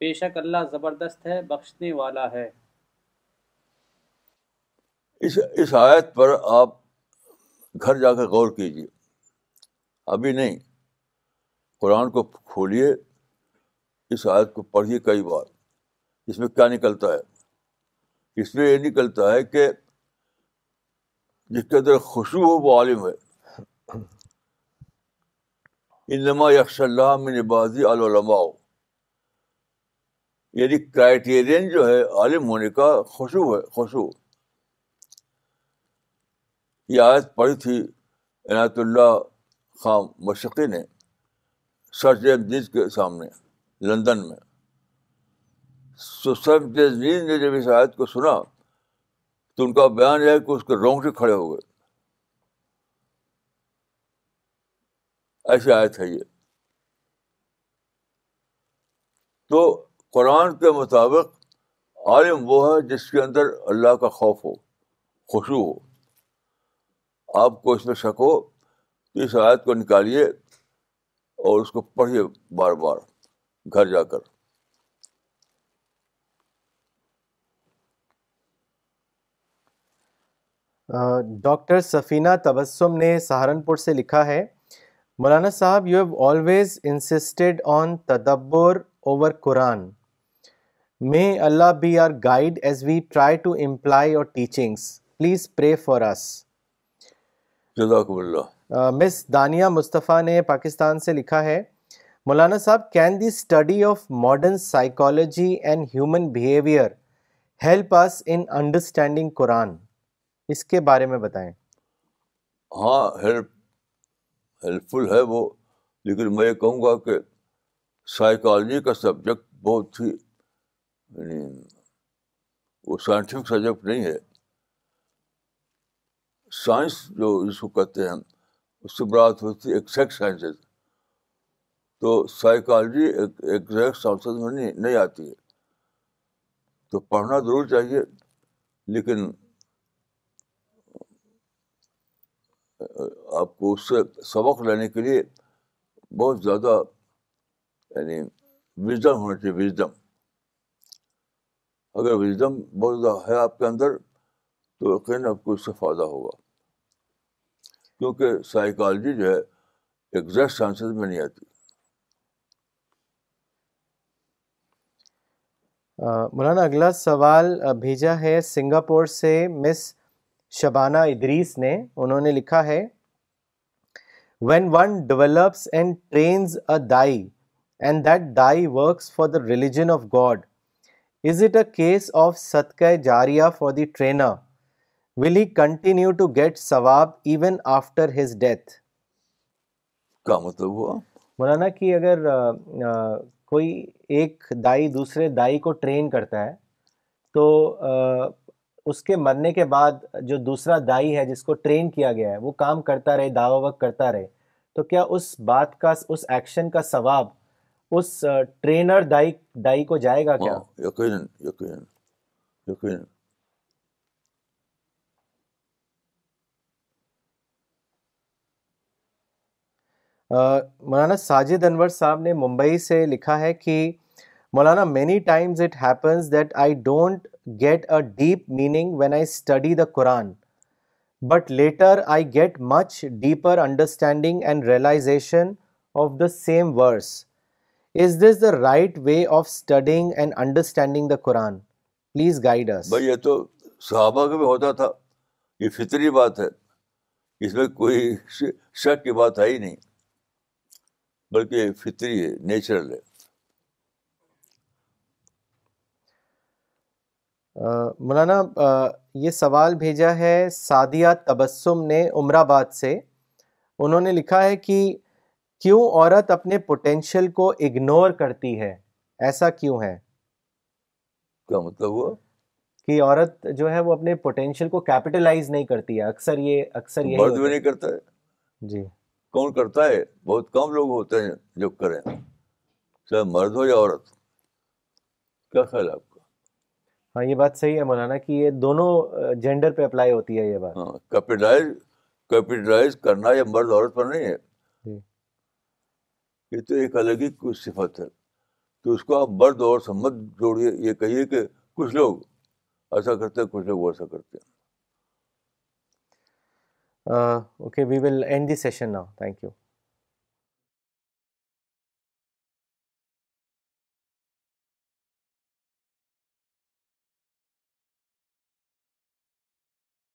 بے شک اللہ زبردست ہے بخشنے والا ہے اس اس آیت پر آپ گھر جا کر غور کیجیے ابھی نہیں قرآن کو کھولیے اس آیت کو پڑھیے کئی بار اس میں کیا نکلتا ہے اس میں یہ نکلتا ہے کہ جس کے اندر خوشبو ہو وہ عالم ہے انما اللہ میں نبازی علما یعنی کرائٹیرین جو ہے عالم ہونے کا خوشو ہے خوشو یہ آیت پڑھی تھی عنایت اللہ خام مشقی نے سر جدید کے سامنے لندن میں سر جیز نے جب اس آیت کو سنا تو ان کا بیان یہ ہے کہ اس کے رونگ سے کھڑے ہو گئے ایسی آیت ہے یہ تو قرآن کے مطابق عالم وہ ہے جس کے اندر اللہ کا خوف ہو خوشو ہو آپ کو اس اس میں شک ہو تو آیت کو نکالیے اور اس کو پڑھیے بار بار گھر جا کر ڈاکٹر سفینہ تبسم نے سہارنپور سے لکھا ہے Maulana Sahab you have always insisted on تدبر over Quran may Allah be our guide as we try to employ our teachings please pray for us جزاک اللہ مس دانیہ مصطفیٰ نے پاکستان سے لکھا ہے مولانا صاحب can the study of modern psychology and human behaviour help us understanding Quran اس کے بارے میں بتائیں ہاں ہیلپ فل ہے وہ لیکن میں یہ کہوں گا کہ سائیکالوجی کا سبجیکٹ بہت ہی یعنی وہ سائنٹیفک سبجیکٹ نہیں ہے سائنس جو اس کو کہتے ہیں اس سے برات ہوتی ہے ایک سائنسز تو سائیکالوجی ایکزیکٹ سائنسز میں نہیں نہیں آتی ہے تو پڑھنا ضرور چاہیے لیکن آپ کو اس سے سبق لینے کے لیے بہت زیادہ یعنی وزڈم ہونا چاہیے وزڈم اگر وزڈم بہت زیادہ ہے آپ کے اندر تو یقیناً آپ کو اس سے فائدہ ہوگا کیونکہ سائیکالوجی جو ہے ایگزیکٹ سائنسز میں نہیں آتی مولانا اگلا سوال بھیجا ہے سنگاپور سے مس شبانہ ادریس نے انہوں نے لکھا ہے when one develops and trains a دائی اینڈ دیٹ دائی works for the religion of God is it a case of ستک جاریہ for the trainer will he continue to get ثواب ایون آفٹر ہز ڈیتھ کا مطلب ہوا مولانا کہ اگر کوئی ایک دائی دوسرے دائی کو ٹرین کرتا ہے تو اس کے مرنے کے بعد جو دوسرا دائی ہے جس کو ٹرین کیا گیا ہے وہ کام کرتا رہے دعوی وقت کرتا رہے تو کیا اس بات کا اس ایکشن کا ثواب اس ٹرینر دائی کو جائے گا کیا یقین یقین یقین مولانا ساجد انور صاحب نے ممبئی سے لکھا ہے کہ مولانا many times it happens that I don't get a deep meaning when I study the Quran but later I get much deeper understanding and realisation of the same verse is this the right way of studying and understanding the Quran please guide us بھائی یہ تو صحابہ کا بھی ہوتا تھا یہ فطری بات ہے اس میں کوئی شک کی بات ہے ہی نہیں بلکہ فطری ہے ہے نیچرل مولانا یہ سوال بھیجا ہے تبسم نے عمر آباد سے انہوں نے لکھا ہے کہ کیوں عورت اپنے پوٹینشیل کو اگنور کرتی ہے ایسا کیوں ہے کیا مطلب ہوا کہ عورت جو ہے وہ اپنے پوٹینشیل کو کیپیٹلائز نہیں کرتی ہے اکثر یہ اکثر یہ نہیں کرتا ہے جی کون کرتا ہے بہت کم لوگ ہوتے ہیں جو کریں چاہے مرد ہو یا عورت کیا خیال ہے آپ کا ہاں یہ بات صحیح ہے مولانا کہ یہ دونوں جینڈر پہ اپلائی ہوتی ہے یہ بات ہاں کیپیٹلائز کیپیٹلائز کرنا یہ مرد عورت پر نہیں ہے جی۔ یہ تو ایک الگ ہی کچھ صفت ہے تو اس کو آپ مرد اور سمت جوڑیے یہ کہیے کہ کچھ لوگ ایسا کرتے ہیں کچھ لوگ ویسا کرتے ہیں Uh, okay, we will end the session now. Thank you.